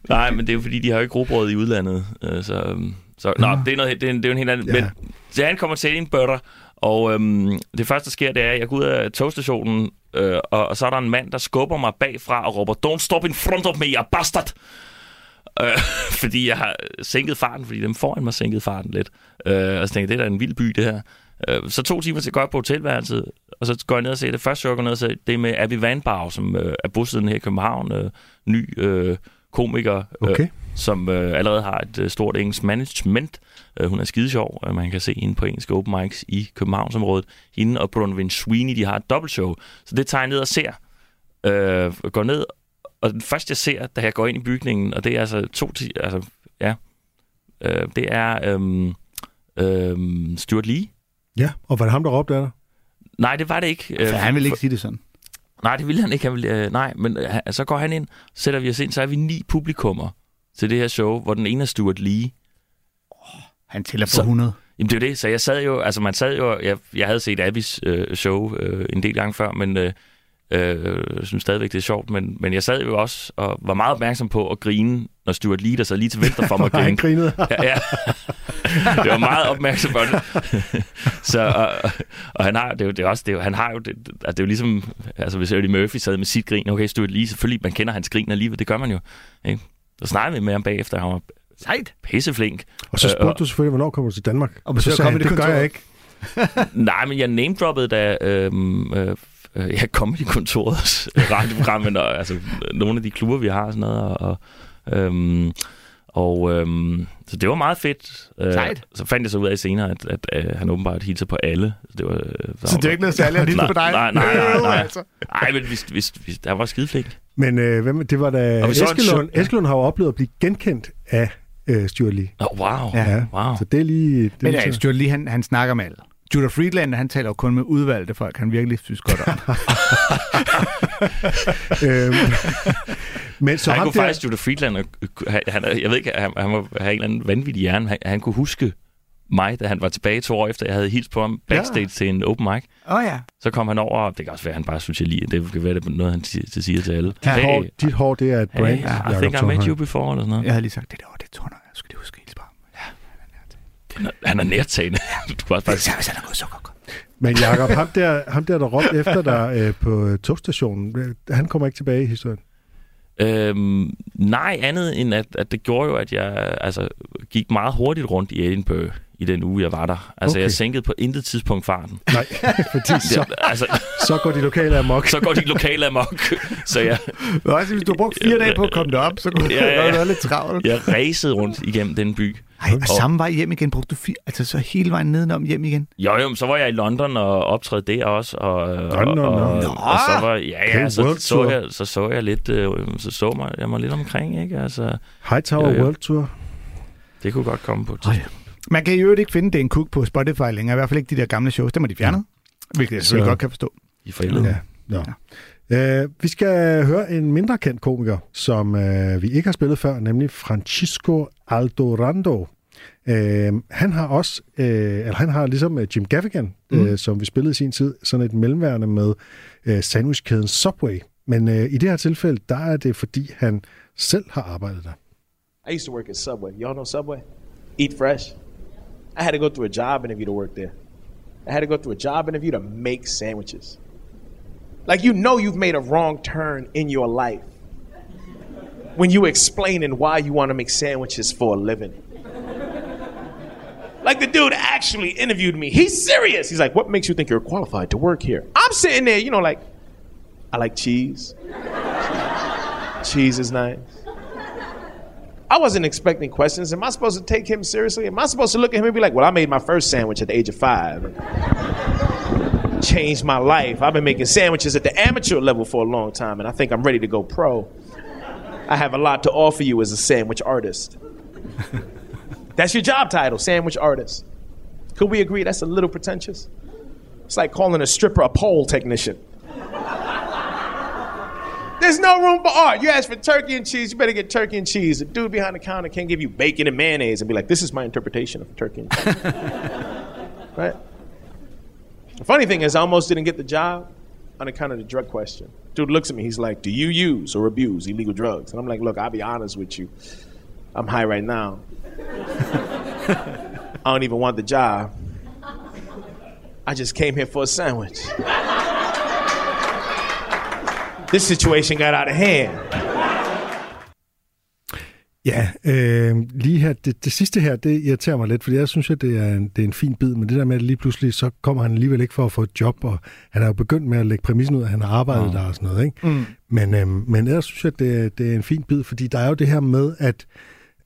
Nej, men det er jo fordi, de har jo ikke grobrød i udlandet. Øh, så, øhm, så, nå, det er, noget, det, er, det er jo en helt anden... Ja. Men så han kommer til en bøtter, og øhm, det første, der sker, det er, at jeg går ud af togstationen, øh, og, og så er der en mand, der skubber mig bagfra og råber, Don't stop in front of me, you bastard! Øh, fordi jeg har sænket farten, fordi dem foran mig sænkede farten lidt. Øh, og så tænkte jeg, det er da en vild by, det her. Øh, så to timer til at gå op på hotelværelset, og så går jeg ned og ser det første show, jeg går ned og ser, det er med Abby Vanbau, som øh, er bosiddende her i København, øh, ny øh, komiker, øh, Okay. som øh, allerede har et øh, stort engelsk management. Øh, hun er skide sjov, øh, man kan se hende på engelske open mics i Københavnsområdet. Hende og Bronwyn Sweeney, de har et dobbeltshow. Så det tager jeg ned og ser. Øh, går ned, og den første jeg ser, da jeg går ind i bygningen, og det er altså to ti, altså, ja, øh, det er øhm, øhm, Stuart Lee. Ja, og var det ham, der råbte af dig? Nej, det var det ikke. Øh, For han vil ikke sige det sådan. Nej, det ville han ikke. Han ville, øh, nej, men øh, så går han ind, sætter vi os ind, så er vi ni publikummer til det her show, hvor den ene er Stuart Lee. Han tæller på Så- 100. Jamen det er jo det, så jeg sad jo, altså man sad jo, jeg, jeg havde set Abbys øh, show øh, en del gange før, men øh, øh, synes stadigvæk, det er sjovt, men, men jeg sad jo også og var meget opmærksom på at grine, når Stuart Lee, der sad lige til venstre for mig, han grinede. grinede. Ja, ja. det var meget opmærksom på det. så, og, og, han har det er jo, det er også, det er jo, han har jo det, altså det er jo ligesom, altså hvis Eddie Murphy sad med sit grin, okay, Stuart Lee, selvfølgelig, man kender hans grin alligevel, det gør man jo. Ikke? Så snakkede vi med ham bagefter, han var Sejt. pisseflink. Og så Øh, spurgte og- du selvfølgelig, hvornår kommer du til Danmark? Og Og så besøger sagde han, det gør Comedy-kontoret. jeg ikke. Nej, men jeg name-droppede da øhm, øh, øh, ja, Comedy-kontorets radioprogram, men og, altså, nogle af de klubber, vi har og sådan noget. Og, og, øhm, og øhm, så det var meget fedt. Øh, Sejt. Så fandt jeg så ud af senere, at, at, at han åbenbart hilser på alle. Så det var, øh, Så det er ikke noget særligt at hilse Nej, på dig? nej, nej, nej, nej. altså. Nej, men vi, vi, vi, der var skideflink. Men øh, hvem, det var da... Eskelund, ja. Eskelund har jo oplevet at blive genkendt af øh, Stuart Lee. Oh, wow. Ja. Wow. Så det er lige... Det Men ja, Stuart Lee, han, han snakker med alle. Judah Friedland, han taler jo kun med udvalgte folk, han virkelig synes godt om. øhm, men så han kunne der, faktisk, Judah Friedland, han, han, jeg ved ikke, han, han må have en eller anden vanvittig hjerne. Han, han kunne huske mig, da han var tilbage to år efter, jeg havde hilst på ham backstage ja. til en open mic. Åh oh, ja. Så kom han over, og det kan også være, at han bare synes, jeg lige, det kan være, det er noget, han siger, til- siger til alle. dit, hey, hår, dit hår, det er et hey, brand, I Jacob think I met you before, eller sådan noget. Jeg havde lige sagt, det der, det er Tornøj, jeg skal lige huske ham. Han er- Han er nærtagende. Du kan også bare sige, hvis han er gået så godt. Men Jacob, ham der, ham der, der råbte efter dig øh, på øh, togstationen, øh, han kommer ikke tilbage i historien. Øhm, nej, andet end at, at det gjorde jo, at jeg altså, gik meget hurtigt rundt i Edinburgh i den uge, jeg var der. Altså, Okay. jeg sænkede på intet tidspunkt farten. Nej, fordi så, Så, altså, så går de lokale amok. så går de lokale amok. Så jeg, Nå, altså, hvis du har brugt fire dage på at komme derop, så kunne Ja, ja, ja. være lidt travlt. jeg racede rundt igennem den by. Ej, og samme vej hjem igen, brugte du fire, altså så hele vejen nedenom hjem igen. Jo, jo, så var jeg i London og optrædte der også. Og, og, London, og, og, nå. og, så var, ja, ja, så, så, jeg, så så jeg lidt, øh, så så mig, jeg mig lidt omkring, ikke? Altså, Hightower Jo, jo. World Tour. det kunne godt komme på et tidspunkt. Man kan jo ikke finde Dan Cook på Spotify længere, i hvert fald ikke de der gamle shows, dem har de fjernet. Hvilket jeg selvfølgelig Så- godt kan forstå. i forældre. Ja. Nå. Uh, vi skal høre en mindre kendt komiker, som uh, vi ikke har spillet før, nemlig Francisco Aldorando. Uh, han har også, uh, eller han har ligesom uh, Jim Gaffigan, mm. uh, som vi spillede i sin tid, sådan et mellemværende med uh, sandwichkæden Subway. Men uh, i det her tilfælde, der er det, fordi han selv har arbejdet der. I used to work at Subway. Y'all know Subway? Eat fresh. I had to go through a job interview to work there. I had to go through a job interview to make sandwiches. Like you know you've made a wrong turn in your life when you explaining why you want to make sandwiches for a living. Like the dude actually interviewed me. He's serious. He's like, "What makes you think you're qualified to work here?" I'm sitting there, you know, like, I like cheese. cheese is nice. I wasn't expecting questions. Am I supposed to take him seriously? Am I supposed to look at him and be like, well, I made my first sandwich at the age of five. Changed my life. I've been making sandwiches at the amateur level for a long time, and I think I'm ready to go pro. I have a lot to offer you as a sandwich artist. that's your job title, sandwich artist. Could we agree that's a little pretentious? It's like calling a stripper a pole technician. There's no room for art. You ask for turkey and cheese, you better get turkey and cheese. The dude behind the counter can't give you bacon and mayonnaise and be like, this is my interpretation of turkey and cheese. right? The funny thing is, I almost didn't get the job on account of the drug question. Dude looks at me, he's like, do you use or abuse illegal drugs? And I'm like, look, I'll be honest with you. I'm high right now. I don't even want the job. I just came here for a sandwich. This situation got out of hand. Ja, øh, lige her, det, det sidste her, det irriterer mig lidt, fordi jeg synes, at det er, en, det er en fin bid, men det der med, at lige pludselig, så kommer han alligevel ikke for at få et job, og han har jo begyndt med at lægge præmissen ud, at han har arbejdet mm. der og sådan noget, ikke? Mm. Men, øh, men ellers synes jeg, at det, det er en fin bid, fordi der er jo det her med, at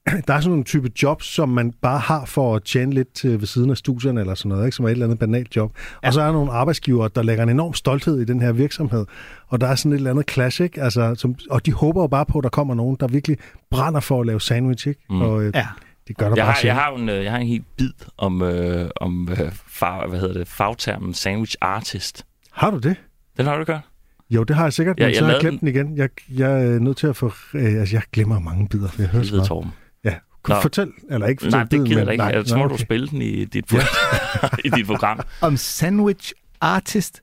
der er sådan nogle type jobs, som man bare har for at tjene lidt ved siden af studierne eller sådan noget, ikke? som er et eller andet banalt job. Ja. Og så er der nogle arbejdsgivere, der lægger en enorm stolthed i den her virksomhed. Og der er sådan et eller andet clash, ikke? Altså, som, og de håber jo bare på, at der kommer nogen, der virkelig brænder for at lave sandwich. Ikke? Mm. Og, øh, ja. Det gør der jeg bare har, jeg har, en, øh, jeg har en helt bid om, øh, om øh, fag, hvad hedder det, fagtermen sandwich artist. Har du det? Den har du godt? Jo, det har jeg sikkert, men Ja, jeg så har jeg glemt den igen. Jeg, jeg er nødt til at få... Øh, altså, jeg glemmer mange bidder, for jeg hører så meget. Torben. Ja, Nå. fortæl, eller ikke fortæl Nej, det gider jeg ikke. nej, Jeg tror, nej, du okay. spille den i dit, i dit program. Om sandwich artist.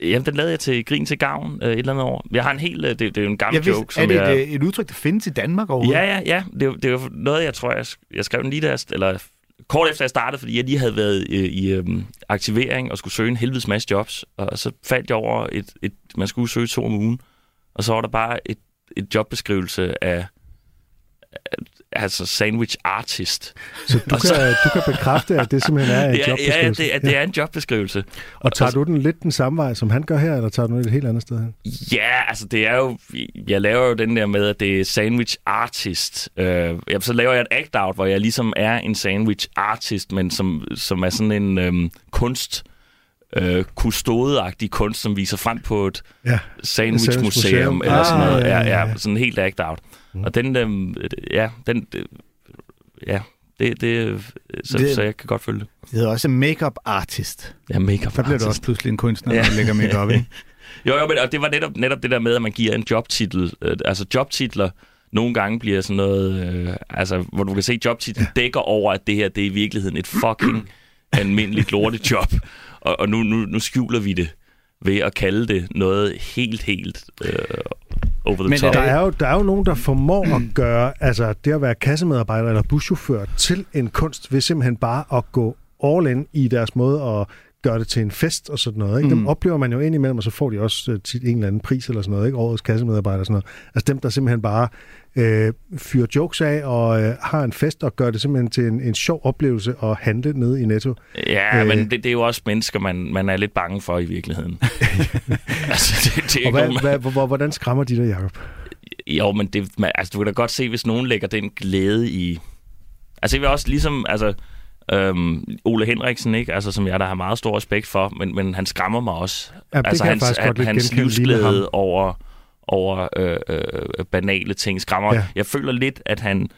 Jamen, den lavede jeg til Grin til Gavn øh, et eller andet år. Jeg har en helt... øh, Det, det er jo en gammel Jeg vidste, joke, som er det jeg... et, et udtryk, der findes i Danmark overhovedet? Ja, ja, ja. Det, det er jo noget, jeg tror, jeg, jeg skrev den lige der, eller kort efter jeg startede, fordi jeg lige havde været øh, i øhm, aktivering og skulle søge en helvedes masse jobs, og så faldt jeg over et, et man skulle søge to om ugen, og så var der bare et, et jobbeskrivelse af altså sandwich artist. Så du kan, du kan bekræfte, at det simpelthen er en ja, ja, jobbeskrivelse? det, er, det er en jobbeskrivelse. Og tager du den lidt den samme vej, som han gør her, eller tager du den et helt andet sted hen? Ja, altså det er jo... Jeg laver jo den der med, at det er sandwich artist. Øh, ja, så laver jeg et act-out, hvor jeg ligesom er en sandwich artist, men som, som er sådan en øhm, kunst... Øh, kustodeagtig kunst, som viser frem på et Ja, sandwichmuseum sandwichmuseum. eller sådan Ah, noget. ja, Ja, ja, ja, ja. sådan helt act-out. Og den... Øhm, ja, den... øh, Ja, det, det, så, Det- så jeg kan godt følge det. Det hedder også makeup artist. Ja, makeup Der bliver du artist. også pludselig en kunstner, Ja. du lægger makeup, ikke? Jo, jo, men og det var netop, netop det der med, at man giver en jobtitel. Øh, altså jobtitler nogle gange bliver sådan noget, øh, altså, hvor du kan se, at jobtitlen ja. dækker over, at det her, det er i virkeligheden et fucking almindeligt lortejob. Og, og nu, nu, nu skjuler vi det ved at kalde det noget helt, helt øh, over the Men top. Der er, jo, der er jo nogen, der formår at gøre altså, det at være kassemedarbejder eller buschauffør til en kunst, ved simpelthen bare at gå all in i deres måde at gøre det til en fest og sådan noget. Ikke? Dem Mm. oplever man jo indimellem, og så får de også øh, tit en eller anden pris eller sådan noget. Ikke? Årets kassemedarbejder og sådan noget. Altså dem, der simpelthen bare øh, fyrer jokes af og øh, har en fest og gør det simpelthen til en, en sjov oplevelse at handle nede i Netto. Ja, Øh. men det, det er jo også mennesker, man, man er lidt bange for i virkeligheden. altså, det, det Og hvad, nogen, hvad, hvor, hvordan skræmmer de dig, Jacob? Jo, men det, man, altså, du kan da godt se, hvis nogen lægger den glæde i... Altså, jeg vil også ligesom... Altså, øhm, Ole Henriksen, ikke? Altså, som jeg der har meget stor respekt for, men, men han skræmmer mig også. Ja, altså, hans, lidt hans livsglæde over, over øh, øh, banale ting skræmmer. Ja. Jeg føler lidt, at han,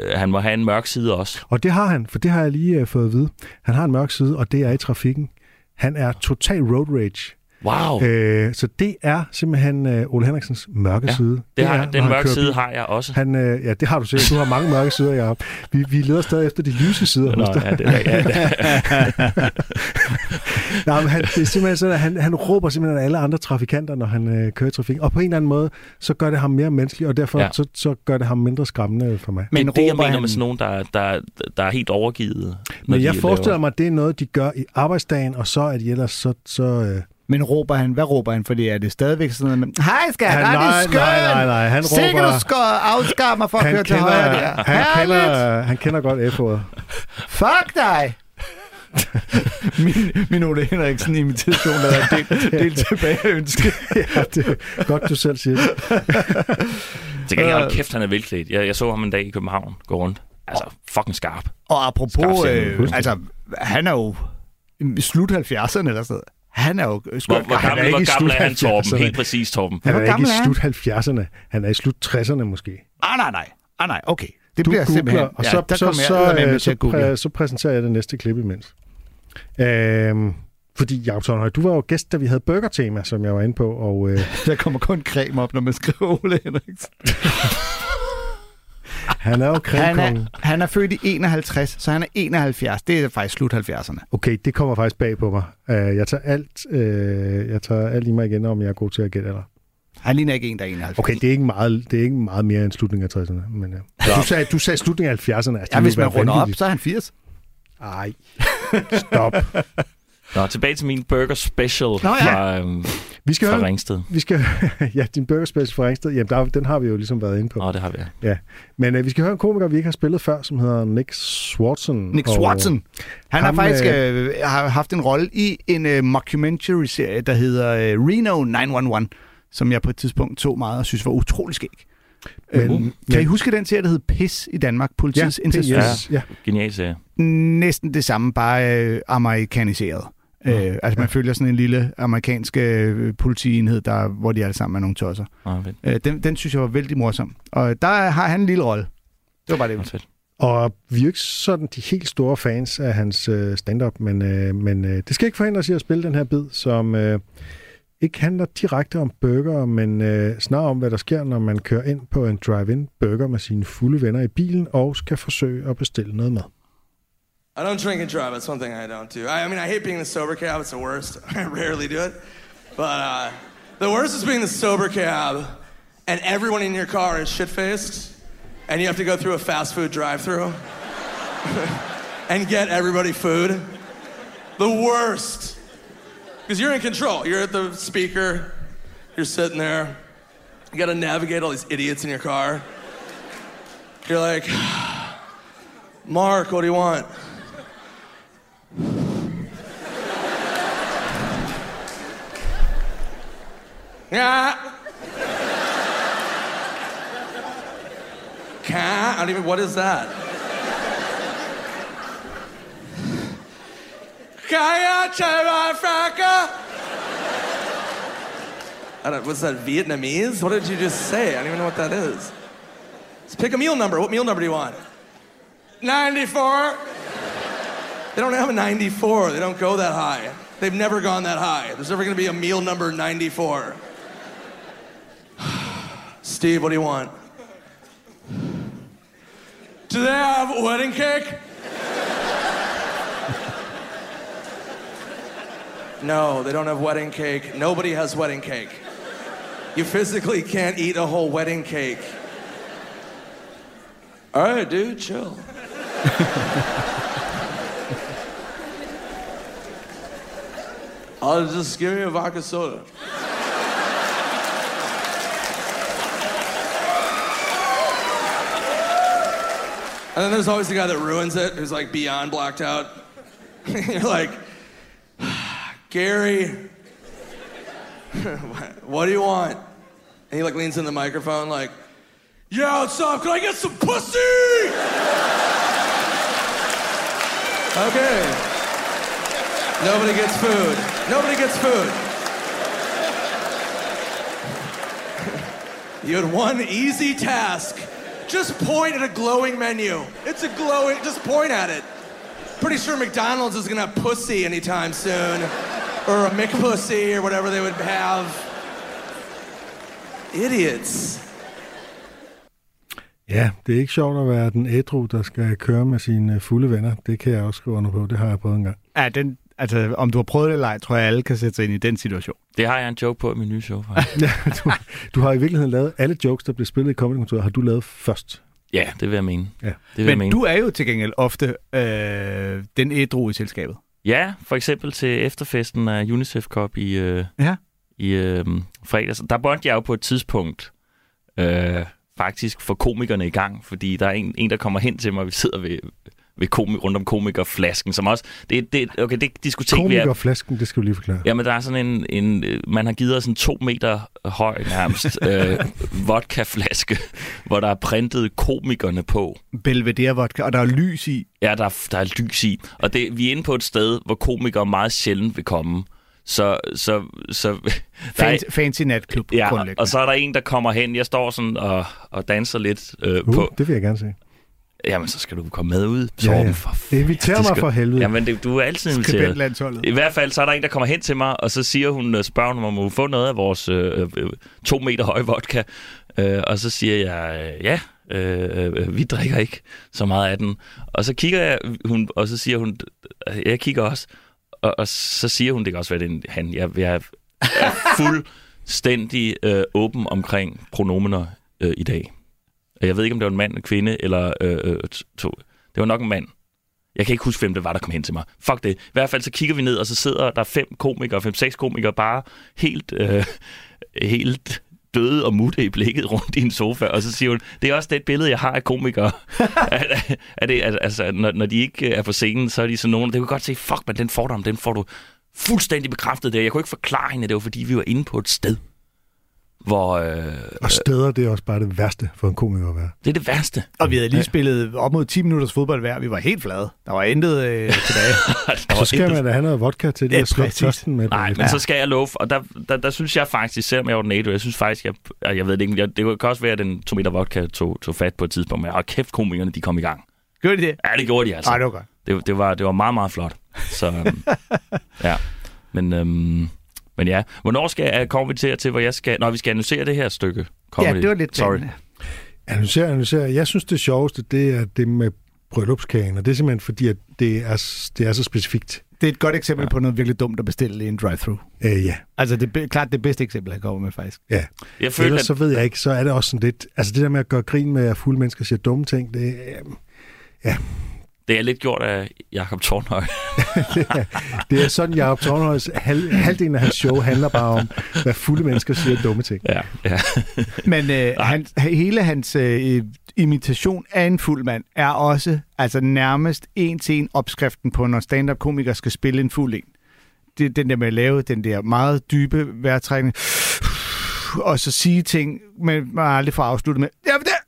øh, han må have en mørk side også. Og det har han, for det har jeg lige øh, fået at vide. Han har en mørk side, og det er i trafikken. Han er total road rage. Wow. Øh, så det er simpelthen øh, Ole Henriksens mørke Ja, side. Det har, er, den mørke side bil. har jeg også. Han, øh, ja, det har du sikkert. Du har mange mørke sider, Jacob. Vi, vi leder stadig efter de lyse sider. Nå, ja, det er, ja, det, Nej, men han, det er simpelthen sådan, at han, han råber simpelthen alle andre trafikanter, når han øh, kører i trafik. Og på en eller anden måde, så gør det ham mere menneskelig, og derfor Ja. ja. så, så gør det ham mindre skræmmende for mig. Men det, er det, jeg mener han- med sådan nogen, der, der, der er helt overgivet. Men jeg forestiller laver- mig, at det er noget, de gør i arbejdsdagen, og så er de ellers så... så øh, Men råber han, hvad råber han? Fordi er det stadigvæk sådan noget Hej skat, Han- er nej, det skøn! nej, nej, nej, han råber- du skal afskaffe mig for at køre til højre der. han, Herligt! kender, han kender godt F-ordet. Fuck dig! min, min Ole Henriksen imitation, der er delt, delt tilbage ønske. ja, det er godt, du selv siger det. Til gengæld, hold kæft, han er velklædt. Jeg, jeg så ham en dag i København gå rundt. Altså, fucking skarp. Og apropos, Skarpscenen, øh, altså, han er jo i slut 70'erne eller sådan noget. Han er jo Hvor, skøn. hvor han er gammel, ikke i hvor gammel er slut han, Torben? 70'erne. Helt præcis, Torben. Han Hvor er ikke gammel i er han? slut 70'erne. Han er i slut 60'erne måske. Ah, nej, nej. Ah, nej, okay. Det Du bliver googler, simpelthen... og så, der så, kommer jeg så, øh, så, præ, så præsenterer jeg det næste klip imens. Øhm, fordi, Jacob Tornhøj, du var jo gæst, da vi havde burger-tema, som jeg var inde på, og øh, Der kommer kun creme op, når man skriver Ole Henriksen. han er jo Han er, han er født i 51, så han er 71. Det er faktisk slut 70'erne. Okay, det kommer faktisk bag på mig. Uh, jeg, tager alt, uh, jeg tager alt i mig igen, om jeg er god til at gætte eller. Han ligner ikke en, der er 71. Okay, det er ikke meget, det er ikke meget mere end slutningen af 60'erne. Men, uh, du, sagde, du sagde slutningen af 70'erne. Altså, Ja, hvis man runder op, så er han 80. Ej, stop. Nå, tilbage til min burger special Nå, ja. fra, øhm, Vi skal fra høre, Ringsted. vi skal, ja, din burger special fra Ringsted, jamen der, den har vi jo ligesom været inde på. Nå, det har vi. Ja. Men uh, vi skal høre en komiker, vi ikke har spillet før, som hedder Nick Swartzen. Nick Og, Swartzen. Han har ham, faktisk øh, har haft en rolle i en øh, mockumentary-serie, der hedder øh, Reno 911, som jeg på et tidspunkt tog meget og synes var utrolig skæg. Men, Øh, kan I huske den serie, der hed PIS i Danmark? Politiets ja, ja, yes, ja. Genial serie. Næsten det samme, bare øh, amerikaniseret. Øh, altså man følger sådan en lille amerikansk øh, politienhed, der, hvor de alle sammen er nogle tosser. Fedt. Øh, den, den synes jeg var vældig morsom. Og der har han en lille rolle. Det var bare det. fedt. Og vi er jo ikke sådan de helt store fans af hans øh, stand-up, men, øh, men øh, det skal ikke forhindre os i at spille den her bid, som øh, ikke handler direkte om burger, men øh, snarere om, hvad der sker, når man kører ind på en drive-in burger med sine fulde venner i bilen og skal forsøge at bestille noget mad. I don't drink and drive. That's one thing I don't do. I, I mean, I hate being the sober cab. It's the worst. I rarely do it. But uh, the worst is being the sober cab, and everyone in your car is shit faced, and you have to go through a fast food drive through and get everybody food. The worst. Because you're in control. You're at the speaker, you're sitting there, you gotta navigate all these idiots in your car. You're like, Mark, what do you want? Yeah. Cat? I don't even, what is that? I don't, what's that, Vietnamese? What did you just say? I don't even know what that is. Let's pick a meal number. What meal number do you want? 94? They don't have a 94. They don't go that high. They've never gone that high. There's never going to be a meal number 94. Steve, what do you want? Do they have wedding cake? no, they don't have wedding cake. Nobody has wedding cake. You physically can't eat a whole wedding cake. All right, dude, chill. I'll just give me a vodka soda. And then there's always the guy that ruins it, who's like beyond blacked out. You're like, Gary, what do you want? And he like leans in the microphone, like, yeah, what's up? Can I get some pussy? okay. Nobody gets food. Nobody gets food. you had one easy task. Just point at a glowing menu. It's a glowing, just point at it. Pretty sure McDonald's is gonna have pussy anytime soon. or a McPussy or whatever they would have. Idiots. Ja, det er ikke sjovt at være den ædru, der skal køre med sine fulde venner. Det kan jeg også skrive under på. Det har jeg prøvet en gang. Ja, den, altså, om du har prøvet det eller ej, tror jeg, alle kan sætte sig ind i den situation. Det har jeg en joke på i min nye show, faktisk. Du, du har i virkeligheden lavet alle jokes, der bliver spillet i Comedy har du lavet først. ja, det vil jeg mene. Ja. Det vil jeg Men mene. du er jo til gengæld ofte øh, den ædru i selskabet. Ja, for eksempel til efterfesten af UNICEF Cup i, øh, Ja. i øh, fredags. Der bondte jeg jo på et tidspunkt øh, faktisk for komikerne i gang, fordi der er en, en der kommer hen til mig, og vi sidder ved, ved komi, rundt om komikerflasken, som også... Det, det, okay, det diskotek, vi er, Komikerflasken, det skal du lige forklare. Jamen, der er sådan en, en man har givet os en to meter høj nærmest øh, vodkaflaske, hvor der er printet komikerne på. Belvedere vodka, og der er lys i. Ja, der, er- der er lys i. Og det, vi er inde på et sted, hvor komikere meget sjældent vil komme. Så, så, så der er, Fancy, fancy natklub, ja, og så er der en, der kommer hen. Jeg står sådan og, og danser lidt øh, Uh, på. det vil jeg gerne se. Jamen, så skal du komme med ud. Ja, Torben, ja. for Inviter det mig skal- for helvede. Jamen, det, du er altid inviteret. I hvert fald, så er der en, der kommer hen til mig, og så siger hun, øh, spørger hun, om hun få noget af vores øh, øh, to meter høje vodka. Øh, og så siger jeg, øh, ja, øh, øh, vi drikker ikke så meget af den. Og så kigger jeg, hun, og så siger hun, øh, jeg kigger også. Og, og så siger hun, det kan også være, det er en han. Jeg, jeg er fuldstændig øh, åben omkring pronomener øh, i dag. Jeg ved ikke, om det var en mand, en kvinde, eller øh, øh, to. Det var nok en mand. Jeg kan ikke huske, hvem det var, der kom hen til mig. Fuck det. I hvert fald så kigger vi ned, og så sidder der fem komikere, fem-seks komikere, bare helt, øh, helt døde og mutte i blikket rundt i en sofa. Og så siger hun, det er også det billede, jeg har af komikere. er, er det, al- altså, når, når de ikke er på scenen, så er de sådan nogen, det kan godt se, fuck, men den fordom, den får du fuldstændig bekræftet der. Jeg kunne ikke forklare hende, at det var fordi, vi var inde på et sted, hvor... Øh, Og steder, det er også bare det værste for en komiker at være. det er det værste. Og vi havde lige spillet op mod 10 minutters fodbold hver. Vi var helt flade. Der var intet øh, tilbage. Så skal man da have noget vodka til det Ja, præcis. tørsten med. Nej, men så skal jeg love, og der, der, der synes jeg faktisk, selvom jeg var den jeg synes faktisk, jeg, jeg, ved det ikke, jeg, det kan også være, at den to meter vodka tog, tog fat på et tidspunkt, men og kæft, komikerne, de kom i gang. Gør de det? Ja, det gjorde de altså. Nej, det var godt. det, det, var, det var meget, meget flot. Så, øhm, ja. Men, øhm, men ja, hvornår skal jeg, kommer vi til, til, hvor jeg skal... Når vi skal analysere det her stykke comedy. Ja, det var lidt Sorry. spændende. Analyser, analyser. Jeg synes, det sjoveste, det er det med bryllupskagen, og det er simpelthen fordi, at det er, det er så specifikt. Det er et godt eksempel ja. på noget virkelig dumt at bestille i en drive-thru. Øh, ja, Altså, det er klart det bedste eksempel, han kommer med, faktisk. ja. Jeg føler, Ellers at, så ved jeg ikke, så er det også sådan lidt... Altså det der med at gøre grin med, at fulde mennesker siger dumme ting, det, øh, det er lidt gjort af Jakob Tornhøj. det er sådan, Jacob Tornhøjs halv, halvdelen af hans show handler bare om, hvad fulde mennesker siger dumme ting. ja, ja. Men øh, han, hele hans øh, imitation af en fuld mand er også altså nærmest en til en opskriften på, når stand-up-komikere skal spille en fuld en. Det er den der med at lave den der meget dybe vejrtrækning, og så sige ting, men man aldrig får afsluttet med... Ja, det.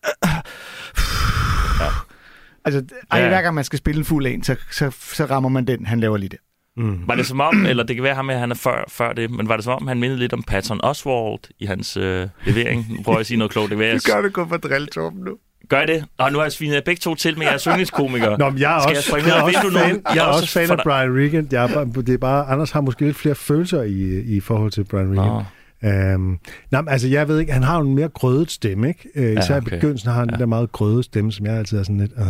Altså, ej, Ja. hver gang man skal spille en fuld en, så, så, så rammer man den, han laver lige der. Mm. Var det som om, eller det kan være ham, at han er før, før det, men var det som om, han mindede lidt om Patton Oswald i hans øh, levering? Nu prøver jeg at sige noget klogt. Det kan være, jeg... det kun for Torben, nu. Gør jeg det? Og nu har jeg svinet begge to til, men jeg er yndlingskomiker. Nå, men jeg er Skal jeg også, jeg ud? også du fan, jeg er også fan af Brian Regan. Jeg er bare, det er bare, Anders har måske lidt flere følelser i, i forhold til Brian Regan. Nå. Um, nej, altså, jeg ved ikke, han har jo en mere grødet stemme, ikke? Uh, især okay. i begyndelsen har han ja. den der meget grøde stemme, som jeg altid er sådan lidt... Uh,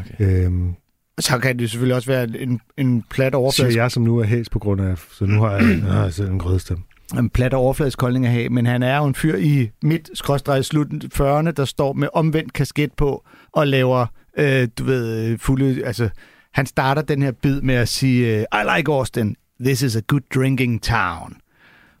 Okay. um, Så kan det selvfølgelig også være en, en plat siger overfladisk, jeg, som nu er hæs på grund af... Så nu har jeg, jeg har selv en grøde stemme. en plat overfladisk holdning at have, men han er jo en fyr i midt skråstrej slut 40'erne, der står med omvendt kasket på og laver, øh, du ved, øh, fulde... Altså, han starter den her bid med at sige, øh, I like Austin. This is a good drinking town.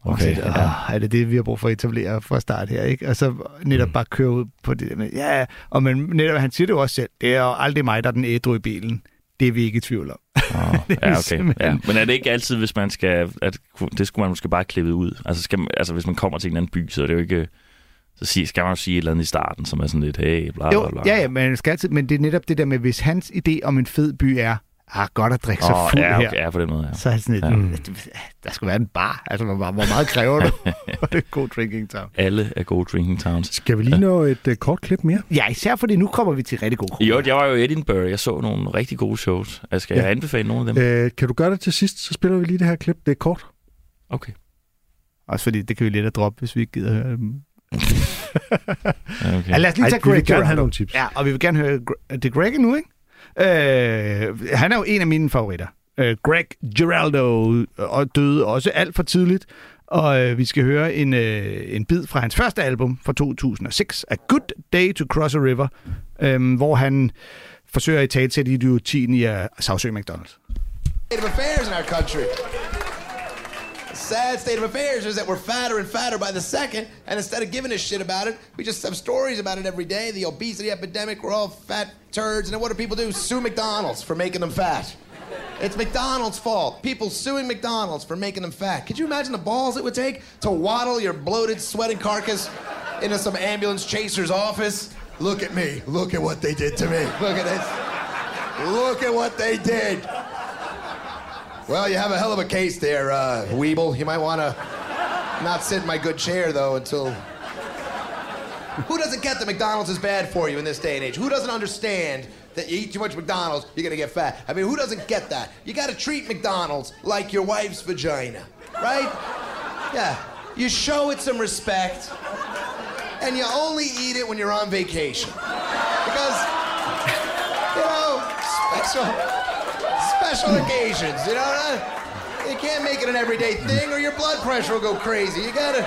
Okay, Og så, ja. "Åh, er det det, vi har brug for at etablere fra start her, ikke? Og så netop Mm. bare køre ud på det der med, ja, og men netop, han siger det jo også selv, det er jo aldrig mig, der er den ædru i bilen. Det er vi ikke i tvivl om. Oh, ja, okay. Ja. Men er det ikke altid, hvis man skal... At, det skulle man måske bare klippe ud. Altså, skal man, altså, hvis man kommer til en anden by, så er det jo ikke... Så sig, skal man jo sige et eller andet i starten, som er sådan lidt, hey, bla bla Jo, bla. ja, ja, men, skal altid, men det er netop det der med, hvis hans idé om en fed by er, ah, godt at drikke sig Åh, fuld ja, her, okay, ja, på den måde, ja. så er det sådan lidt, Ja. mm. der skal være en bar. Altså, hvor, hvor meget kræver du? det er god drinking town. Alle er gode drinking towns. Skal vi lige nå et uh, kort klip mere? Ja, især fordi nu kommer vi til rigtig god I øvrigt, jeg var jo i Edinburgh. Jeg så nogle rigtig gode shows. Altså, skal Ja. jeg anbefale nogle af dem? Uh, kan du gøre det til sidst, så spiller vi lige det her klip. Det er kort. Okay. Også fordi det kan vi let at droppe, hvis vi ikke gider høre dem. okay. Ja, lad os lige Ej, tage vi vil Greg gerne have nogle tips. Ja, og vi vil gerne høre... Det er Greg nu, ikke? Øh, han er jo en af mine favoritter. Øh, Greg Giraldo øh, og døde også alt for tidligt. Og øh, vi skal høre en, øh, en bid fra hans første album fra 2006, A Good Day to Cross a River, øh, hvor han forsøger at talsætte idiotien i at sagsøge McDonald's. affairs in our country. Sad state of affairs is that we're fatter and fatter by the second, and instead of giving a shit about it, we just have stories about it every day. The obesity epidemic, we're all fat turds, and then what do people do? Sue McDonald's for making them fat. It's McDonald's fault. People suing McDonald's for making them fat. Could you imagine the balls it would take to waddle your bloated, sweating carcass into some ambulance chaser's office? Look at me. Look at what they did to me. Look at this. Look at what they did. Well, you have a hell of a case there, uh, Weeble. You might want to not sit in my good chair, though, until. Who doesn't get that McDonald's is bad for you in this day and age? Who doesn't understand that you eat too much McDonald's, you're going to get fat? I mean, who doesn't get that? You got to treat McDonald's like your wife's vagina, right? Yeah. You show it some respect, and you only eat it when you're on vacation. Because, you know, special special occasions, you know. uh, You can't make it an everyday thing, or your blood pressure will go crazy. You gotta.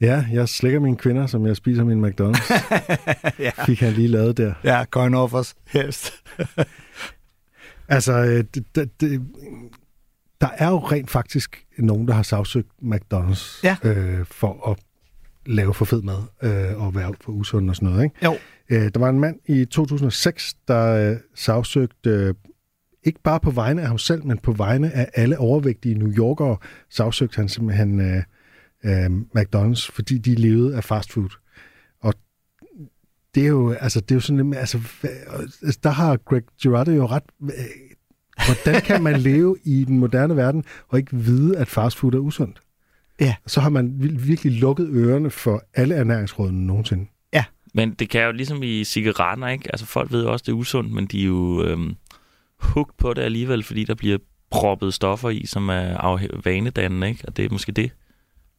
Ja, jeg slikker mine kvinder, som jeg spiser min McDonald's. ja. Fik han lige lavet der. Ja, coin offers, helst. Altså, øh, det, det, det, der er jo rent faktisk nogen, der har sagsøgt McDonald's Ja. øh, for at lave for fed mad øh, og være for usund og sådan noget. Ikke? Jo. Øh, der var en mand i 2006, der øh, sagsøgte, øh, ikke bare på vegne af ham selv, men på vegne af alle overvægtige New Yorkere, sagsøgte han simpelthen øh, øh, McDonald's, fordi de levede af fast food. Og det er jo, altså, det er jo sådan lidt, altså, altså, der har Greg Girardo jo ret, øh, hvordan kan man leve i den moderne verden og ikke vide, at fast food er usundt? Ja. Så har man vir- virkelig lukket ørerne for alle ernæringsrådene nogensinde. Men det kan jo ligesom i cigaretter, ikke? Altså folk ved jo også, det er usundt, men de er jo øhm, hooked på det alligevel, fordi der bliver proppet stoffer i, som er afhæ- vanedannende, ikke? Og det er måske det.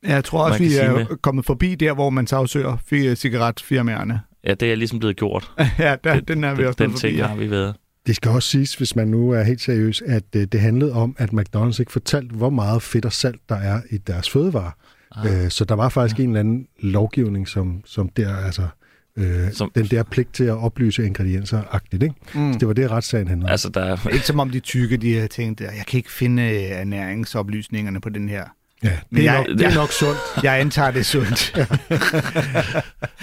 Jeg tror også, vi er med. kommet forbi der, hvor man sagsøger fi- cigaretfirmaerne. Ja, det er ligesom blevet gjort. ja, der, den er vi den, også den ting ja. har vi været. Det skal også siges, hvis man nu er helt seriøs, at øh, det handlede om, at McDonald's ikke fortalte, hvor meget fedt og salt der er i deres fødevarer. Ah. Øh, så der var faktisk en eller anden lovgivning, som, som der, altså, øh, Som- den der pligt til at oplyse ingredienser-agtigt. Ikke? Mm. Så det var det, retssagen handlede om. Altså, der er, Ikke som om de tykke, de har tænkt, jeg kan ikke finde øh, ernæringsoplysningerne på den her. Ja, Men det er, jeg- nok, det er nok sundt. Jeg antager, det er sundt.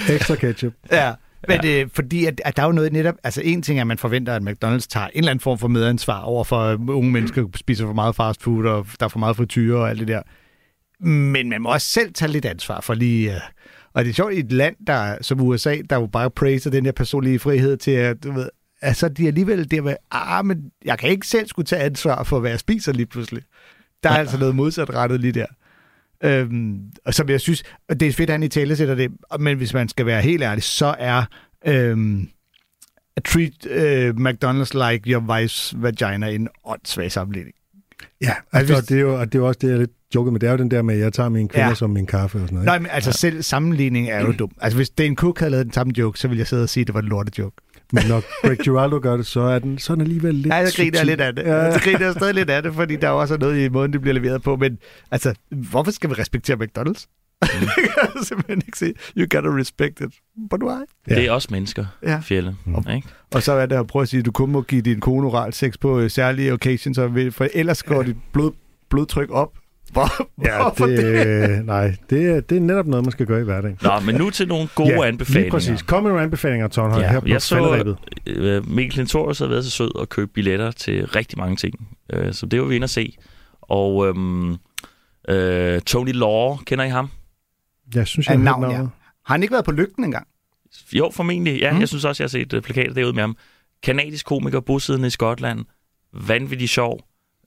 Ekstra ketchup. ja. Men øh, fordi at, at der er jo noget netop, altså en ting er, at man forventer, at McDonald's tager en eller anden form for medansvar over for at unge mennesker, spiser for meget fast food, og der er for meget frityre og alt det der. Men man må også selv tage lidt ansvar for lige... Øh, og det er sjovt i et land, der, som USA, der jo bare praiser den der personlige frihed til, at du ved, altså de er alligevel der med, ah, men jeg kan ikke selv skulle tage ansvar for, hvad jeg spiser lige pludselig. Der er altså noget modsatrettet lige der. Øhm, og som jeg synes, og det er fedt, at han i tale sætter det, men hvis man skal være helt ærlig, så er øhm, treat øh, McDonald's like your wife's vagina en åndssvag sammenligning. Ja, Altså, altså, det er jo, og det er jo også det, jeg lidt joket med. Det er jo den der med, at jeg tager min kvinder Ja. ja. som min kaffe og sådan noget. Nej, men altså selv sammenligning er jo dum. Altså hvis Dane Cook havde lavet den samme joke, så ville jeg sidde og sige, at det var en lortet joke. Men når Greg Giraldo gør det, så er den, så er den alligevel lidt Nej, jeg griner subtil. lidt af det. Ja. Ja. Jeg griner jeg stadig lidt af det, fordi der er også noget i måden, det bliver leveret på. Men altså, hvorfor skal vi respektere McDonald's? Mm. det kan jeg simpelthen ikke se. You gotta respect it. But why? Ja. det er også mennesker, Ja. Fjelle. Mm. Ikke? Og så er det at prøve at sige, at du kun må give din kone oral sex på øh, særlige occasions, for ellers går dit blod, blodtryk op. Hvor, Ja, hvorfor det, det? nej, det, er- det er netop noget, man skal gøre i hverdagen. Nå, men nu til nogle gode ja, anbefalinger. Lige præcis. Kom med nogle anbefalinger, Tonhøj, Ja, her på jeg så- øh, Mikkel Klintorius havde været så sød at købe billetter til rigtig mange ting. Øh, så det var vi inde at se. Og øhm, øh, Tony Law, kender I ham? Jeg synes, jeg har navn, ja. Har han ikke været på lygten engang? Jo, formentlig. Ja, Mm. jeg synes også, jeg har set uh, plakater derude med ham. Kanadisk komiker, bosiddende i Skotland. Vanvittig sjov.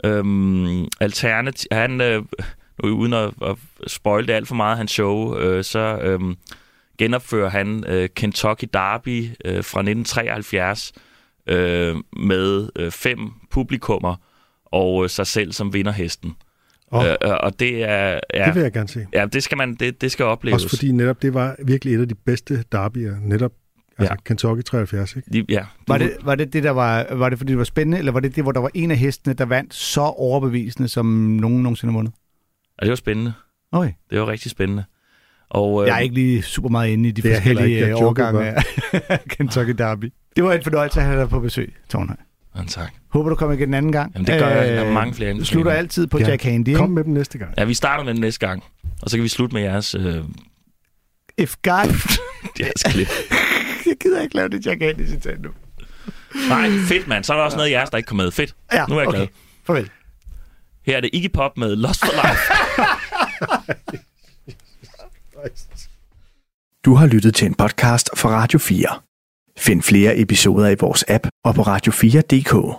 Øhm, alternativ... Han, øh, nu uden at, at spoil det alt for meget, hans show, øh, så øhm, genopfører han øh, Kentucky Derby øh, fra 1973 øh, med øh, fem publikummer. og øh, sig selv som vinderhesten. Øh, øh, og det er... Ja, Det vil jeg gerne se. ja, det skal man, det, det skal opleves. Også fordi netop det var virkelig et af de bedste derbyer. Netop altså Ja. Kentucky 73, ikke? De, ja, Var det, var det det, der var, var det fordi det var spændende, eller var det det, hvor der var en af hestene, der vandt så overbevisende, som nogen nogensinde har vundet? Og det var spændende. Okay. Det var rigtig spændende. Og, øh, Jeg er ikke lige super meget inde i de forskellige ikke. Øh, årgange af Kentucky Derby. Det var en fornøjelse at have dig på besøg, Tornhøj. Ja, tak. Håber, du kommer igen en anden gang. Jamen, det gør jeg. Der er mange flere Du slutter altid på Ja. Jack Handy, Kom med dem næste gang. Ja, vi starter med den næste gang. Og så kan vi slutte med jeres, øh, If God... jeres klip. jeg gider ikke lave det Jack Handy citat nu. Nej, fedt mand. Så er der også noget af jeres, der ikke kom med. Fedt. Ja, Nu er jeg okay. glad. Farvel. Her er det Iggy Pop med Lost for Life. Du har lyttet til en podcast fra Radio 4. Find flere episoder i vores app og på radio4.dk.